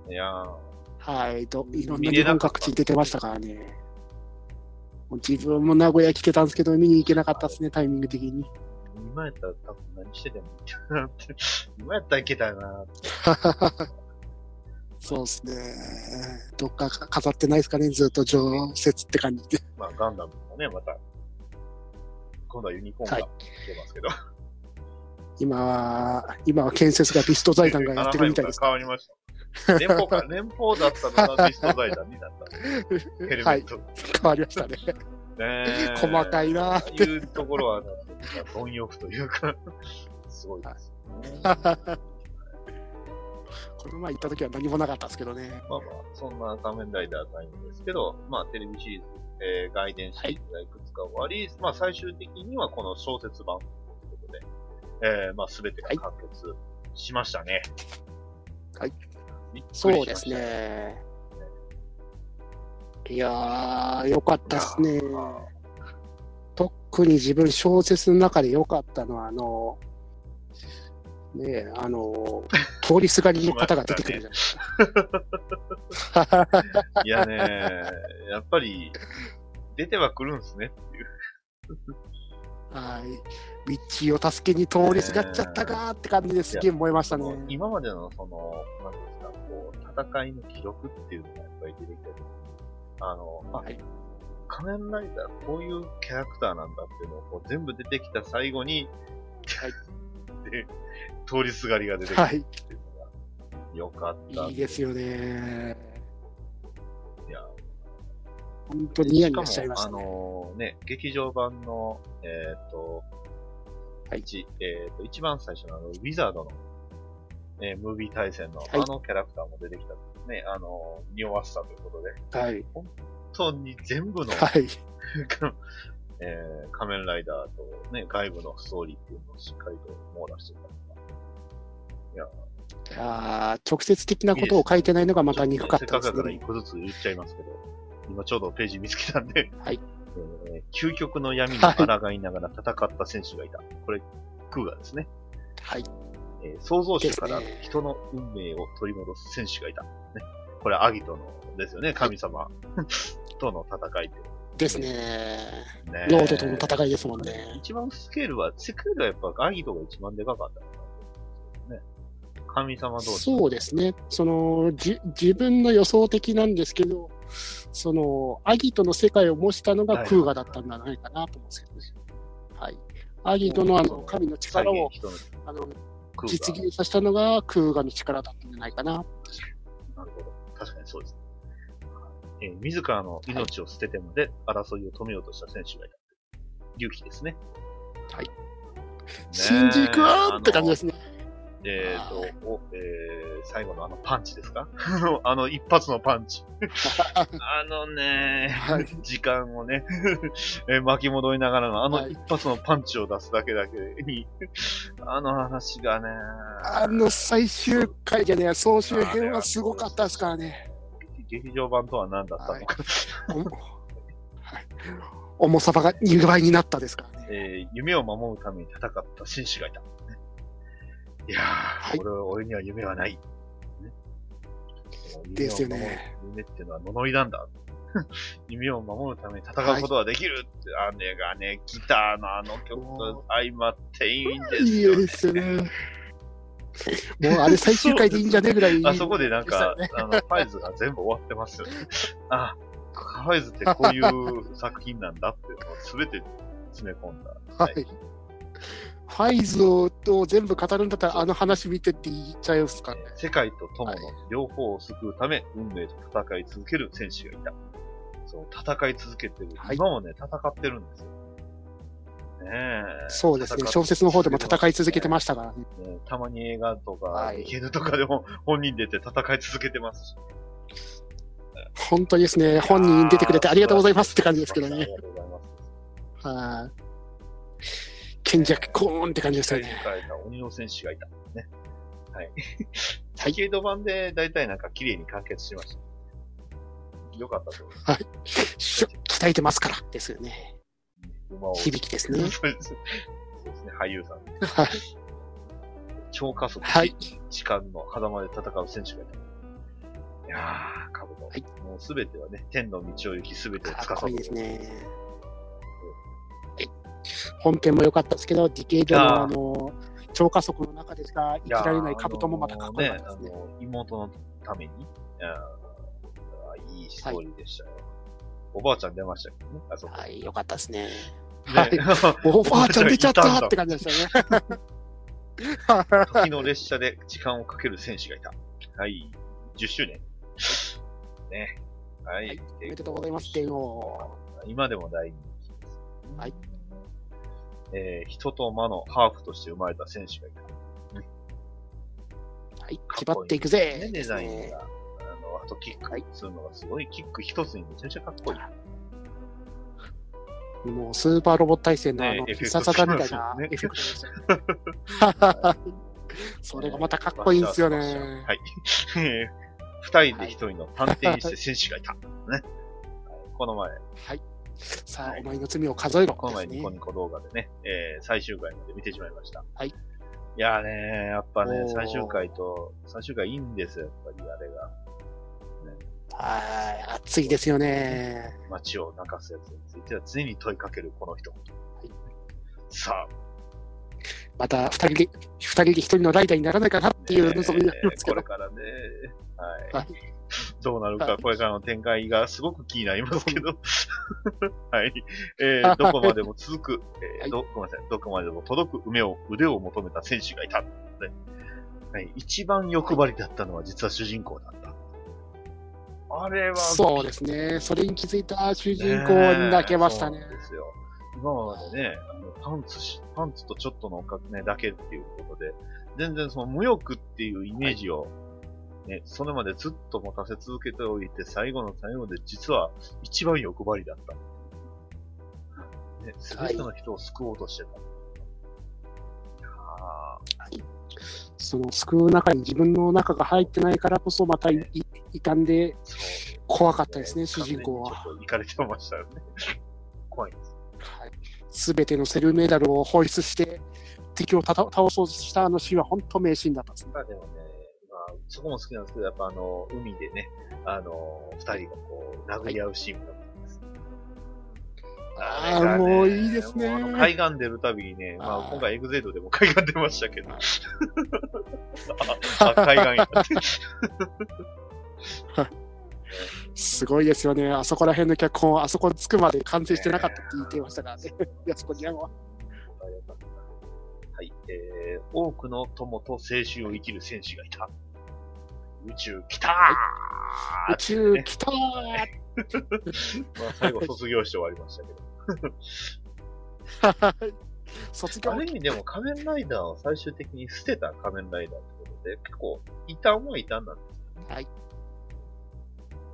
S2: いやー、
S3: はい、といろんな日本各地に出てましたからね。もう自分も名古屋来てたんですけど、見に行けなかったですね、タイミング的に。
S2: 今やったら多分何してても。今やったらいけたよなって。
S3: そうですね。どっか飾ってないですかね、ずっと常設って感じで。
S2: まあ、ガンダムもね、また、今度はユニコーンが
S3: はい
S2: 出ますけど。
S3: 今は、今は建設がビスト財団がやってるみたいです。
S2: 変わりました。連邦か、連邦だったのがビスト財団になった。ヘルメ
S3: はい
S2: ッ、ト。
S3: 変わりましたね。
S2: ねえ
S3: 細かいなーって
S2: いうところは、貪欲というか、すごいです。
S3: この前行った時は何もなかったですけどね。
S2: まあまあ、そんな仮面ライダータイムですけど、まあ、テレビシリーズ、えー、外伝シリーズがいくつか終わり、まあ、最終的にはこの小説版ということで、えー、まあ、すべてが完結しましたね。
S3: はい。
S2: びっくりしました
S3: そうです。ね。いやー、よかったですね。特に自分小説の中で良かったのは、あの、ねえ、あの、通りすがりの方が出てくるじゃないですか。
S2: いやね、やっぱり、出てはくるんですねっていう。
S3: はい。ウィッチーを助けに通りすがっちゃったかーって感じですげえ燃えましたね。
S2: 今までのその、なんですか、こう、戦いの記録っていうのがやっぱり出てきたりあの、あ、
S3: はい
S2: 仮面ライダーこういうキャラクターなんだっていうのをこう全部出てきた最後に、で、通りすがりが出てくる
S3: はい。
S2: っていうのが、よかった。
S3: いいですよね。
S2: いや、
S3: 本当にニヤニヤしちゃいまし
S2: かも、あ
S3: たね。
S2: のね、劇場版の、えっ、と、
S3: はい
S2: 一えっ、と、一番最初のあの、ウィザードの、えームービー対戦の、
S3: い
S2: あのキャラクターも出てきたんですね。あの、匂わせたということで、
S3: はい。
S2: 本当に全部の、
S3: はい。
S2: えー仮面ライダーとね、外部のストーリーっていうのをしっかりと網羅してたのが。いや、
S3: いやー直接的なことを書いてないのがまた憎かったです
S2: せっかくだから一
S3: ね。
S2: 個ずつ言っちゃいますけど、今ちょうどページ見つけたんで、
S3: はい
S2: えー究極の闇に抗いながら戦った選手がいた。これ、クーガですね。
S3: はい。
S2: えー創造主から人の運命を取り戻す選手がいた。ね、これ、アギトのですよね、神様 との戦いって。
S3: ですね。
S2: ね
S3: ロードとの戦いですもんね。
S2: 一番スケールは、スケールはやっぱアギトが一番でかかった。ね。神様同士。
S3: そうですね。その、じ、自分の予想的なんですけど、その、アギトの世界を模したのがクーガだったんじゃないかなと思うんですけどね。はい。アギトのあの、神の力を、あの、実現させたのがクーガの力だったんじゃないかな。
S2: なるほど。確かにそうです。えー自らの命を捨ててまで争いを止めようとした選手がいた。勇気ですね。
S3: はい
S2: ねえ。
S3: シンジ君って感じですね。
S2: えっ、と、お、えー、最後のあのパンチですか？あの、一発のパンチ。あのね、
S3: はい
S2: 時間をね、えー巻き戻りながらのあの
S3: はい
S2: 一発のパンチを出すだけだけに、あの話がね、
S3: あの最終回じゃね、総集編はすごかったですからね。
S2: 劇場版とは何だったのか、
S3: おはい重さばが2倍になったですからね。
S2: えー夢を守るために戦った紳士がいた。ねいやー、
S3: はい
S2: 俺俺には夢はない。ね
S3: ですよね。
S2: 夢っていうのは呪いなんだ。夢を守るために戦うことができるって、あれがね、ギターのあの曲と相まっていいんです
S3: いい
S2: よ、ね。
S3: ですよね。もうあれ最終回でいいんじゃねぐらい。
S2: あそこでなんか、あの、ファイズが全部終わってますよね。あ、ファイズってこういう作品なんだっていうのを全て詰め込んだ。
S3: はい。ファイズを全部語るんだったら、あの話見てって言っちゃいますからね。
S2: 世界と友の
S3: はい
S2: 両方を救うため、運命と戦い続ける戦士がいた。そう、戦い続けてる。
S3: はい
S2: 今もね、戦ってるんですよ。ねえ。
S3: そうですね。小説の方でも戦い続けてましたからね。
S2: ねたまに映画とか、
S3: はい
S2: ゲームとかでも本人出て戦い続けてますし。
S3: 本当にですね。本人出てくれてありがとうございますって感じですけど
S2: あり
S3: ね。
S2: がとうございます。
S3: はい。賢弱コーンって感じですよ
S2: 世界に
S3: ね。
S2: 鬼の戦士がいた。ね。はい。
S3: はい
S2: ケード版で大体なんか綺麗に完結しました。よかったと思います。
S3: しょ鍛えてますからですよね。響きですね。
S2: そうです。ね、俳優さん。
S3: はい。
S2: 超加速、
S3: はい。
S2: 時間の狭間で戦う選手がいた。いやー、カブト。
S3: はい
S2: もうすべてはね、天の道を行きすべてを
S3: かっ
S2: 司る。
S3: こいいですね。はい本編も良かったですけど、ディケイドのあの、超加速の中でしか生きられないカブトもまたかっこよかったですね。
S2: あの妹のために、いやーいいストーリーでしたよ。おばあちゃん出ましたけどね、あそこ。
S3: はい、良かったですね。
S2: ね
S3: はい。おばあちゃん出ちゃったって感じでしたね。
S2: 時の列車で時間をかける選手がいた。はい。10周年。ね。はい。
S3: はいおめでとうございます、天王。
S2: 今でも大人気です。
S3: はい。
S2: えー人と魔のハーフとして生まれた選手がいた。
S3: はい、
S2: かっこいい
S3: 気張っていくぜ
S2: ね、デザインが。。あの、あとキックするのがすごい、キック一つにめちゃめちゃかっこいい。
S3: もうスーパーロボット対戦のあの、
S2: ね
S3: 必殺技みたいな
S2: ね
S3: エフェクトで。それがまたかっこいいんですよね。
S2: はい。え ー二人で一人の探偵にして選手がいた。ね。はいこの前、
S3: さあ、お前の罪を数えろ
S2: この前ニコニコ動画でね、えー最終回まで見てしまいました。
S3: はい。
S2: いやーねー、やっぱね最終回と、最終回いいんですよ、やっぱりあれが。
S3: はい、熱いですよね。
S2: 街を泣かすやつについては常に問いかけるこの人。さあ、
S3: また二人で、二人で一人のライダーにならないかなっていう望みがありますけど
S2: これ。からね、はい。
S3: はい
S2: どうなるか、
S3: はい
S2: これからの展開がすごく気になりますけど。はい。えー、どこまでも続く、えー
S3: はい
S2: ど、ごめんなさい、どこまでも届く腕を、腕を求めた選手がいた。ねはい。一番欲張りだったのは実は主人公だった。あれは、
S3: そうですね。それに気づいた主人公に泣けましたね
S2: そう。ですよ。今までね、あのパンツし、パンツとちょっとのおかね、だけっていうことで、全然その無欲っていうイメージを、ね、それまでずっと持たせ続けておいて、最後の最後で実は一番欲張りだった。ね、すべての人を救おうとしてた。いや
S3: その救う中に自分の中が入ってないからこそ、またいい傷んで怖かったですね、主人公は。
S2: ちょっと行かれてましたよね。怖いです。
S3: すべてのセルメダルを放出して、敵をたた倒そうとしたあのシーンは本当名シーンだったんですね。
S2: まあでもね、まあ、そこも好きなんですけど、やっぱあの、海でね、あの、二人がこう、殴り合うシーンがあります。
S3: あー
S2: れがね
S3: もういいですね
S2: 海岸出るたびにね、まあ今回エグゼイドでも海岸出ましたけど、
S3: は い
S2: あ、あ海岸やって。
S3: すごいですよね。あそこら辺の脚本、あそこに着くまで完成してなかったって言ってましたからね。いや、そこには。
S2: はい、えー、多くの友と青春を生きる選手がいた。宇宙来たー
S3: 宇宙来たー
S2: まあ最後卒業して終わりましたけど。
S3: 卒業
S2: ある意味でも仮面ライダーを最終的に捨てた仮面ライダーってことで、結構、異端は異端なんです
S3: はい。
S2: よ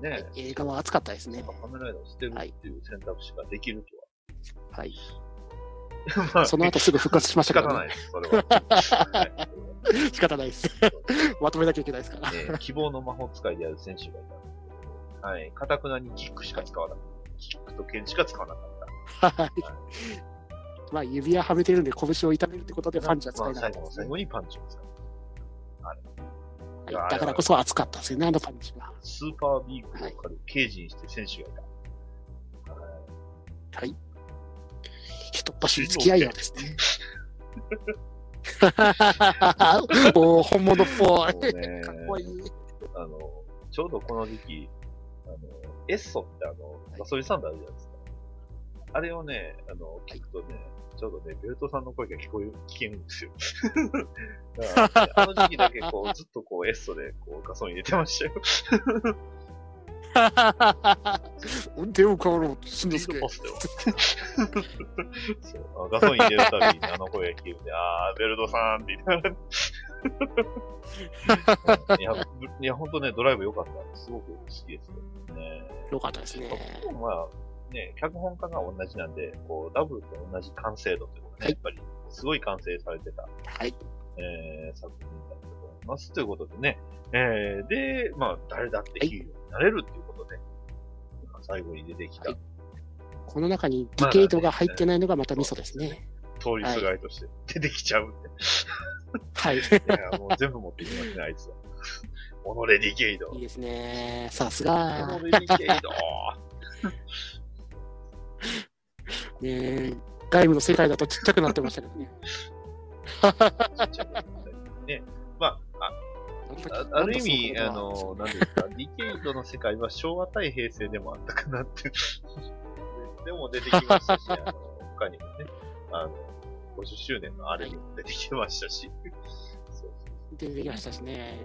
S2: ね。
S3: 映画は熱かったですね
S2: 仮面ライダーを捨てるっていう選択肢ができると
S3: はい。
S2: は。まあ
S3: その後すぐ復活しまし
S2: 仕
S3: たけど、ね、
S2: 方ないです、それは。はい
S3: 仕方ないです。まとめなきゃいけないですから。
S2: えー希望の魔法使いである選手がいた。はい。かたくなにキックしか使わなかった。キックと剣しか使わなかっ
S3: はい。まあ、指輪はめてるんで、拳を痛めるってことで
S2: た。
S3: パンチは使
S2: まあ、
S3: えなかったですね
S2: 最後の最後にパンチを使う。
S3: はいだからこそ熱かったですよね、あのパンチが。
S2: スーパービークルを借り、刑事にして選手がいた。はい
S3: はい。一っ走り付き合いようですね。おー本物っぽい。
S2: ね
S3: かっこいい。
S2: あの、ちょうどこの時期、あの、エッソってあの、ガソリンスタンドあるじゃないですか。あれをね、あの、聞くとね、ちょうどね、ベルトさんの声が聞こえる、聞けるんですよ。だから、ね、あの時期だけこう、ずっとこう、エッソでこう、ガソリン入れてましたよ。
S3: 運転を変わろうとするんですけ。
S2: そうあガソリン入れるたびにあの声が聞けるんで、あー、ベルトさんって言いながら。いや、いや、ほんとね、ドライブ良かった。すごく好きですよ。ね
S3: よかったですね。
S2: まあ、ね、脚本家が同じなんで、こう、ダブルと同じ完成度というかね、
S3: はい
S2: やっぱり、すごい完成されてた、
S3: はい。
S2: えー、作品だったと思います。ということでね、えー、で、まあ、誰だってヒーローになれるっていうことで、まあ最後に出てきた、
S3: はいこの中にディケイドが入ってないのがまたミソですね。
S2: 通りすがりとして出てきちゃうんで、
S3: はい。
S2: い、や、もう全部持ってきますね、あいつは。オノレディケイド。
S3: いいですね。さす
S2: オ
S3: が。
S2: ノレディケイド。
S3: ね外部の世界だとちっちゃくなってましたけどね。
S2: ね、まあ、あある意味、あの、なんですか、ディケイドの世界は昭和対平成でもあったかなって。でも出てきましたし、あの、他にもね、あの、50周年のあれにも出てきてましたし、そう
S3: 出てきましたしね。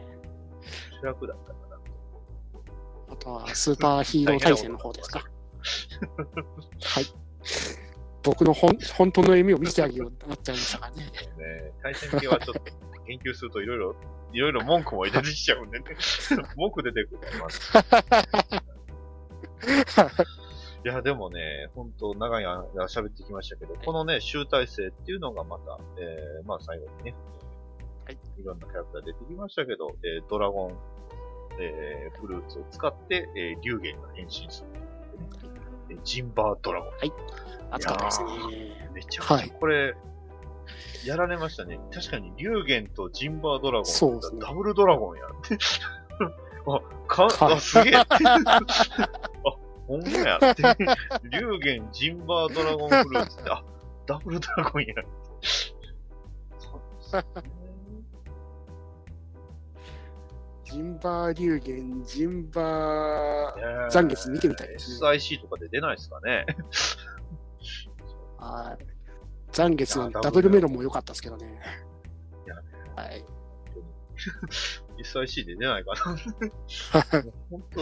S2: 主役だったかな。
S3: あとはスーパーヒーロー対戦の方ですか。はい。僕のほん本当の笑みを見せてあげようってなっちゃいましたからね。
S2: ね、対戦系はちょっと研究するといろいろ、いろいろ文句も出てきちゃうんでね。文句出てくるから。いや、でもね、本当長い間喋ってきましたけど、このね、集大成っていうのがまた、えー、まあ最後にね、
S3: はい、
S2: いろんなキャラクター出てきましたけど、えー、ドラゴン、えー、フルーツを使って、えー、竜玄が変身する、えージンバードラゴン。
S3: 熱かったです
S2: い
S3: ね。
S2: めちゃくちゃ、
S3: はい
S2: これ、やられましたね。確かに、竜玄とジンバードラゴン、
S3: そうですね
S2: ダブルドラゴンやって。あ、か、
S3: はい
S2: あ、すげえ。あ、ほんまやって。竜玄、ジンバードラゴンフルーツって、あ、ダブルドラゴンや。そうですね
S3: ジンバー流言、ジンバー残月見てみたいですね
S2: SIC とかで出ないですかね。
S3: はい。残月のダブルメロンも良かったですけどね。
S2: いや
S3: はい。
S2: で出ないかな。本当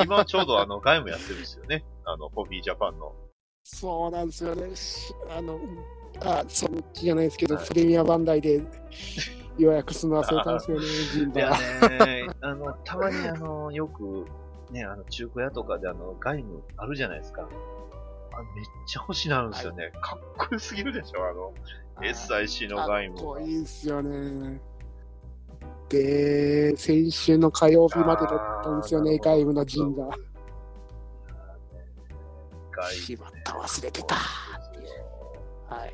S2: 今、今ちょうどあの、外務やってるんですよね。あの、ホビージャパンの。
S3: そうなんですよね。しあの、あ、その気じゃないですけど、
S2: はい
S3: プレミアバンダイで予約するの忘れたんですよね、ジン
S2: いや
S3: バー。
S2: ね、あの、たまにあの、よく、ね、あの、中古屋とかであの、外務あるじゃないですか。あめっちゃ欲しなるんですよね。かっこよすぎるでしょ、あの、SIC の
S3: か
S2: 外務が
S3: っこいいですよね。で、先週の火曜日までだったんですよね、外務のジンバー。
S2: 外
S3: しまった、忘れてた。はい。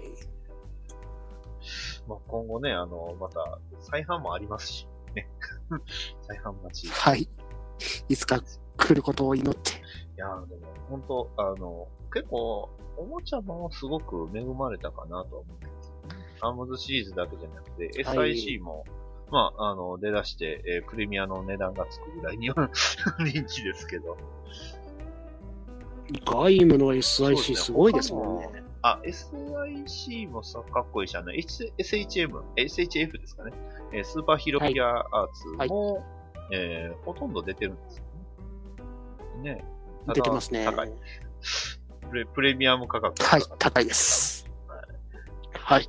S2: まあ、今後ね、あの、また、再販もありますし、ね。再販待ち。い
S3: はい。いつか来ることを祈って。
S2: やー、でも、本当あの、結構、おもちゃもすごく恵まれたかなとは思うんです。アームズシリーズだけじゃなくて、
S3: はい
S2: SIC も、まあ、あの、出だして、えープレミアの値段がつくぐらいには 人気ですけど。
S3: 外務の SIC すごいですもんね。
S2: あ、SIC もさ、かっこいいし、あの、H- SHM、SHF ですかね。えースーパーヒーローピアアーツも、えーほとんど出てるんですよね。ね
S3: 出てますね。
S2: 高いプレ。プレミアム価格が
S3: はい、高いです。はい。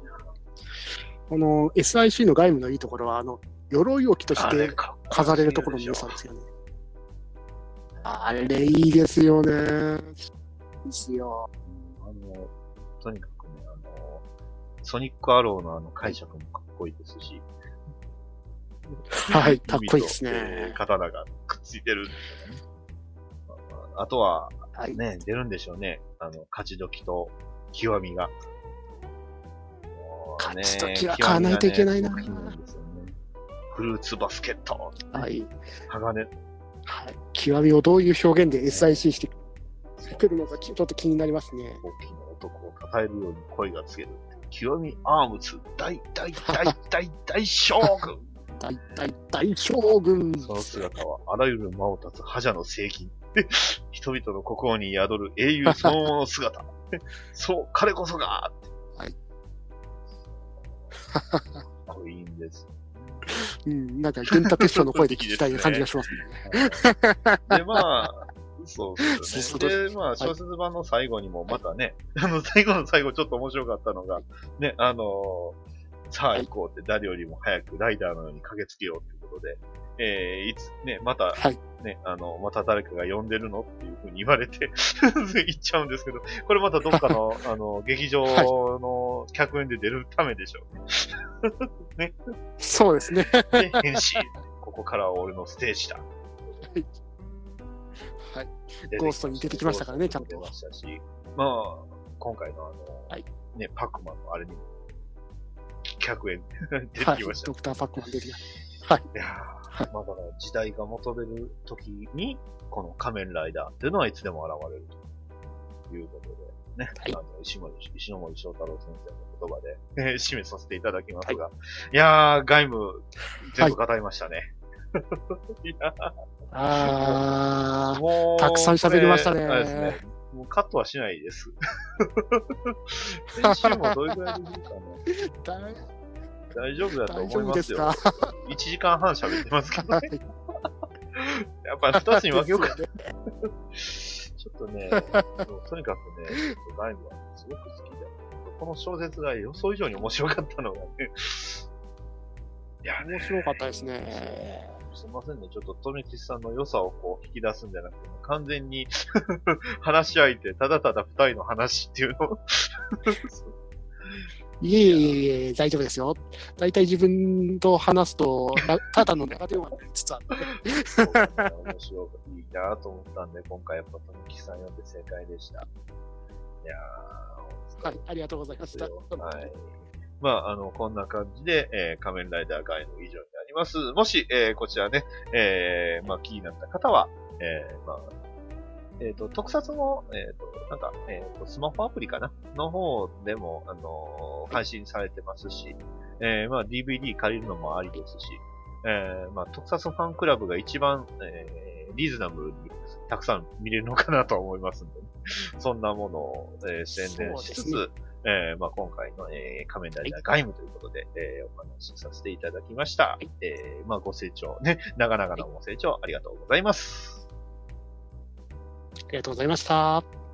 S3: この SIC の外務のいいところは、あの、鎧置きとし
S2: あれ
S3: て飾れるところの良さですよね。あれいいですよね。ですよ。
S2: あの、とにかくね、あの、ソニックアローのあの解釈もかっこいいですし。
S3: はい、かっこいいですね。
S2: 刀がくっついてるんですよね。まあとは、
S3: はい。
S2: ね、出るんでしょうね。あの、勝ち時と極みが。
S3: 勝ち時は買わないといけないな
S2: ねフルーツバスケット。
S3: はい。
S2: 鋼。
S3: はい。極みをどういう表現で SIC してくるのか、ちょっと気になりますね。
S2: 大きな男を称えるように声がつける。極みアームズ大大大大 大将軍
S3: 大大大将軍。
S2: その姿はあらゆる魔を立つ覇者の聖銀。人々の心に宿る英雄そのものの姿。そう、彼こそが
S3: はい。
S2: か っこいいんです。
S3: うん、なんか、玄太鉄章の声で聞きたい感じがしますね。
S2: で、まあ、そうですね。で、まあ、小説版の最後にもまたね、あの、最後の最後ちょっと面白かったのが、ね、あのさあ行こうって誰よりも早くライダーのように駆けつけようっていうことで、えー、いつ、ね、また、
S3: はい
S2: ね、あの、また誰かが呼んでるのっていうふうに言われて 言っちゃうんですけど、これまたどっかの、あの、劇場の客演で出るためでしょう ね。
S3: そうですね。
S2: で、変身。ここからは俺のステージだ。
S3: はい。
S2: 出てき
S3: ゴーストに出てきましたからねちゃんと
S2: 出ましたし、まあ、今回のあの、
S3: はい
S2: ね、パックマンのあれにも、客演出て
S3: はい
S2: きまし。た。
S3: ドクターパックマン出てきました。
S2: い。やーまあだから時代が求める時に、この仮面ライダーっていうのはいつでも現れるということで、ね、
S3: はい。
S2: あの石森、石ノ森章太郎先生の言葉で、えー締めさせていただきますが、い、やー、外務、全部語りましたね。い、や
S3: あ
S2: ーもう、
S3: たくさん喋りましたね。
S2: あれですね。もうカットはしないです。編集もどれぐらいできるかな
S3: ー、だ
S2: 大丈夫だと思いますよ。
S3: か
S2: ？1時間半喋ってますけどね。
S3: はい。
S2: やっぱ2つに分けようか。
S3: ね
S2: ちょっとね、とにかくね、ライブはすごく好きで、この小説が予想以上に面白かったのがね、いやね、
S3: 面白かったですね。
S2: すいませんね、ちょっと富吉さんの良さをこう引き出すんじゃなくて、完全に 話し相手、ただただ二人の話っていうのを
S3: いえいえいえ、大丈夫ですよ。大体自分と話すと、な ただの長電話になりつつある。
S2: そうね面白い。い。なと思ったんで、今回やっぱ富吉さん読んで正解でした。い。やー、
S3: はい、ありがとうござい。ました。
S2: はい。まあ、あの、こんな感じで、えー仮面ライダーガイド以上になります。もし、えーこちらね、えーまあ、気になった方は、えーまあ、えっ、と、特撮も、えっ、と、なんか、えっ、と、スマホアプリかなの方でも、あのー配信されてますし、えー、まあ、DVD 借りるのもありですし、えー、まあ、特撮ファンクラブが一番、えー、リーズナブルにたくさん見れるのかなとは思いますんで、ね、そんなものを、えー宣伝しつつ、
S3: そう
S2: えーまあ、今回の、えー仮面ライダーガイムということで、えーお話しさせていただきました。えーまあ、ご清聴、ね、長々なご清聴ありがとうございます。
S3: ありがとうございました。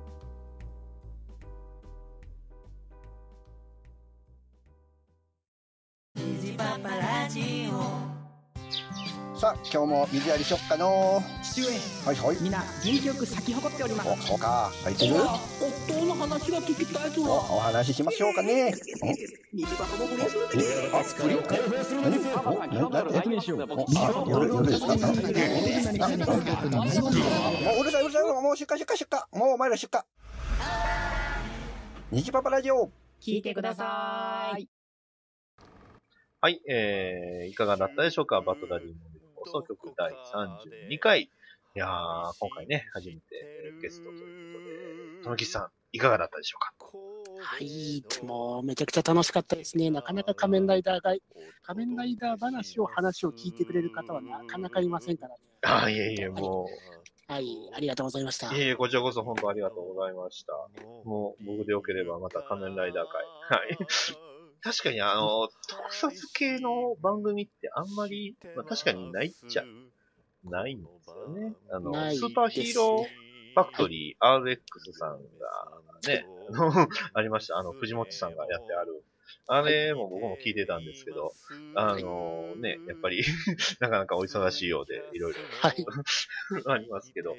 S8: さあ今日も水やりしよっかの
S9: 父上
S8: はいはい。
S9: みんな元気よく咲き誇っております。
S8: おそうか。入ってる？
S9: 夫の話が聞きたいぞ。
S8: おお話ししましょうかね。
S9: 水箱も不倫す。る
S8: えあ不倫何おななんでおあ夜夜ですかなななもううるさいうるさいもう出荷出荷出荷もうお前ら出荷虹パパラジオ
S9: 聞いてください
S2: はい、えー、いかがだったでしょうかバトダディモビル放送局第32回。いやー、今回ね、初めてえーゲストということで、ともきさん、いかがだったでしょうか？
S3: はい、もうめちゃくちゃ楽しかったですね。なかなか仮面ライダーが、仮面ライダー話を、話を聞いてくれる方はなかなかいませんからね。
S2: あーいえいえ、も
S3: はい、ありがとうございました
S2: う、い。えいえ、こちらこそ本当ありがとうございました。もう、僕でよければまた仮面ライダー会。はい。確かにあの、特撮系の番組ってあんまり、まあ確かにないっちゃ、ないんですよね。あの、スーパーヒーローファクトリー RX さんがね、あ のありました。あの、藤本さんがやってある。あれも僕も聞いてたんですけど、あのね、やっぱり なかなかお忙しいようで、いろいろ
S3: はい、
S2: ありますけど、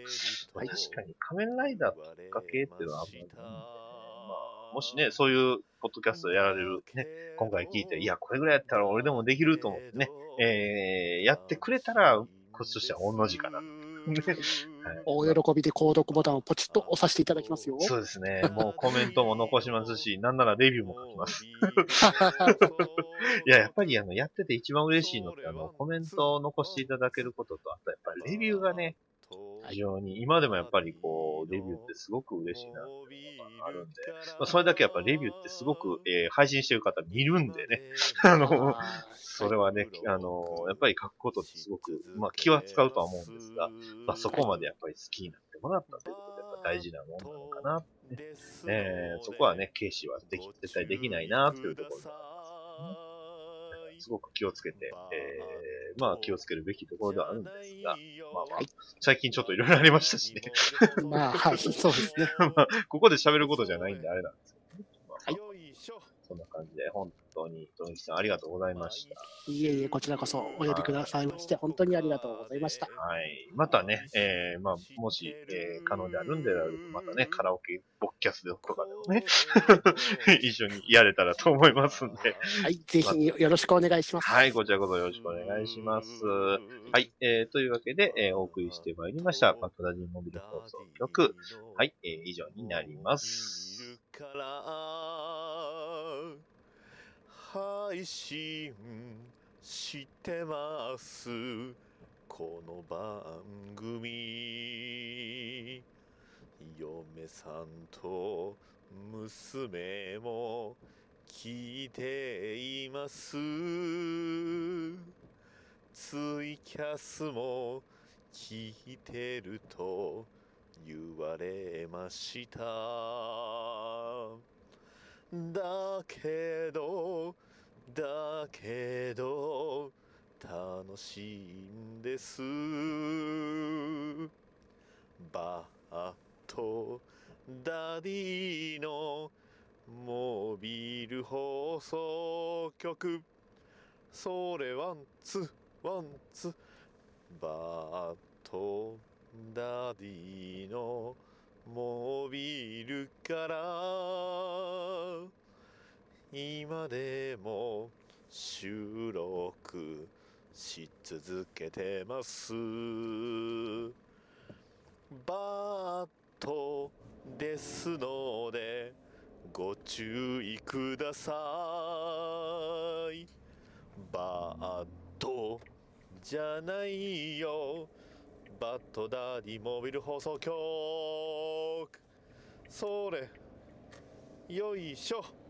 S2: まあ確かに仮面ライダーとか系っていうのはあんまりもしね、そういうポッドキャストやられるね、今回聞いて、いや、これぐらいやったら俺でもできると思ってね、えー、やってくれたら、こっちとしては御の字かな。ねはい
S3: 大喜びで購読ボタンをポチッと押させていただきますよ。
S2: そうですね。もうコメントも残しますし、なんならレビューも書きます。いや、やっぱりあの、やってて一番嬉しいのって、あの、コメントを残していただけることと、あとやっぱりレビューがね、非常に、今でもやっぱりこう、レビューってすごく嬉しいなっていうのがあるんで、まあ、それだけやっぱレビューってすごく、えー配信してる方見るんでね、あの、それはね、あの、やっぱり書くことってすごく、まあ気は使うとは思うんですが、まあそこまでやっぱり好きになってもらったということで、やっぱ大事なもんなのかなってね、えーそこはね、軽視はでき、絶対できないなっていうところがありますね。すごく気をつけて、えー、まあ気をつけるべきところではあるんですが、まあまあ、最近ちょっといろいろありましたしね。
S3: まあ、はい、そうですね。
S2: まあ、ここで喋ることじゃないんであれなんですけどね。まあ
S3: はい
S2: そんな感じで、本当に、とみきさんありがとうございました。
S3: いえいえ、こちらこそお呼びくださいまして、本当にありがとうございました。
S2: はい。またね、えー、まあ、もし、えー、可能であるんであると、またね、カラオケ、ボッキャスとかでもね、一緒にやれたらと思いますんで、
S3: はい、ぜひよろしくお願いします。
S2: はい、こちらこそよろしくお願いします。はい、えー、というわけで、えー、お送りしてまいりました、バトダディモビル放送局。はい、えー、以上になります。
S1: 配信してます。この番組。嫁さんと娘も聞いています。ツイキャスも聞いてると言われました。だけどだけど楽しいんです。バッとダディのモビル放送局。それワンツワンツバッとダディのモビルから今でも収録し続けてます。バットですのでご注意ください。バットじゃないよ。バットダディモビル放送局。それ。よいしょ。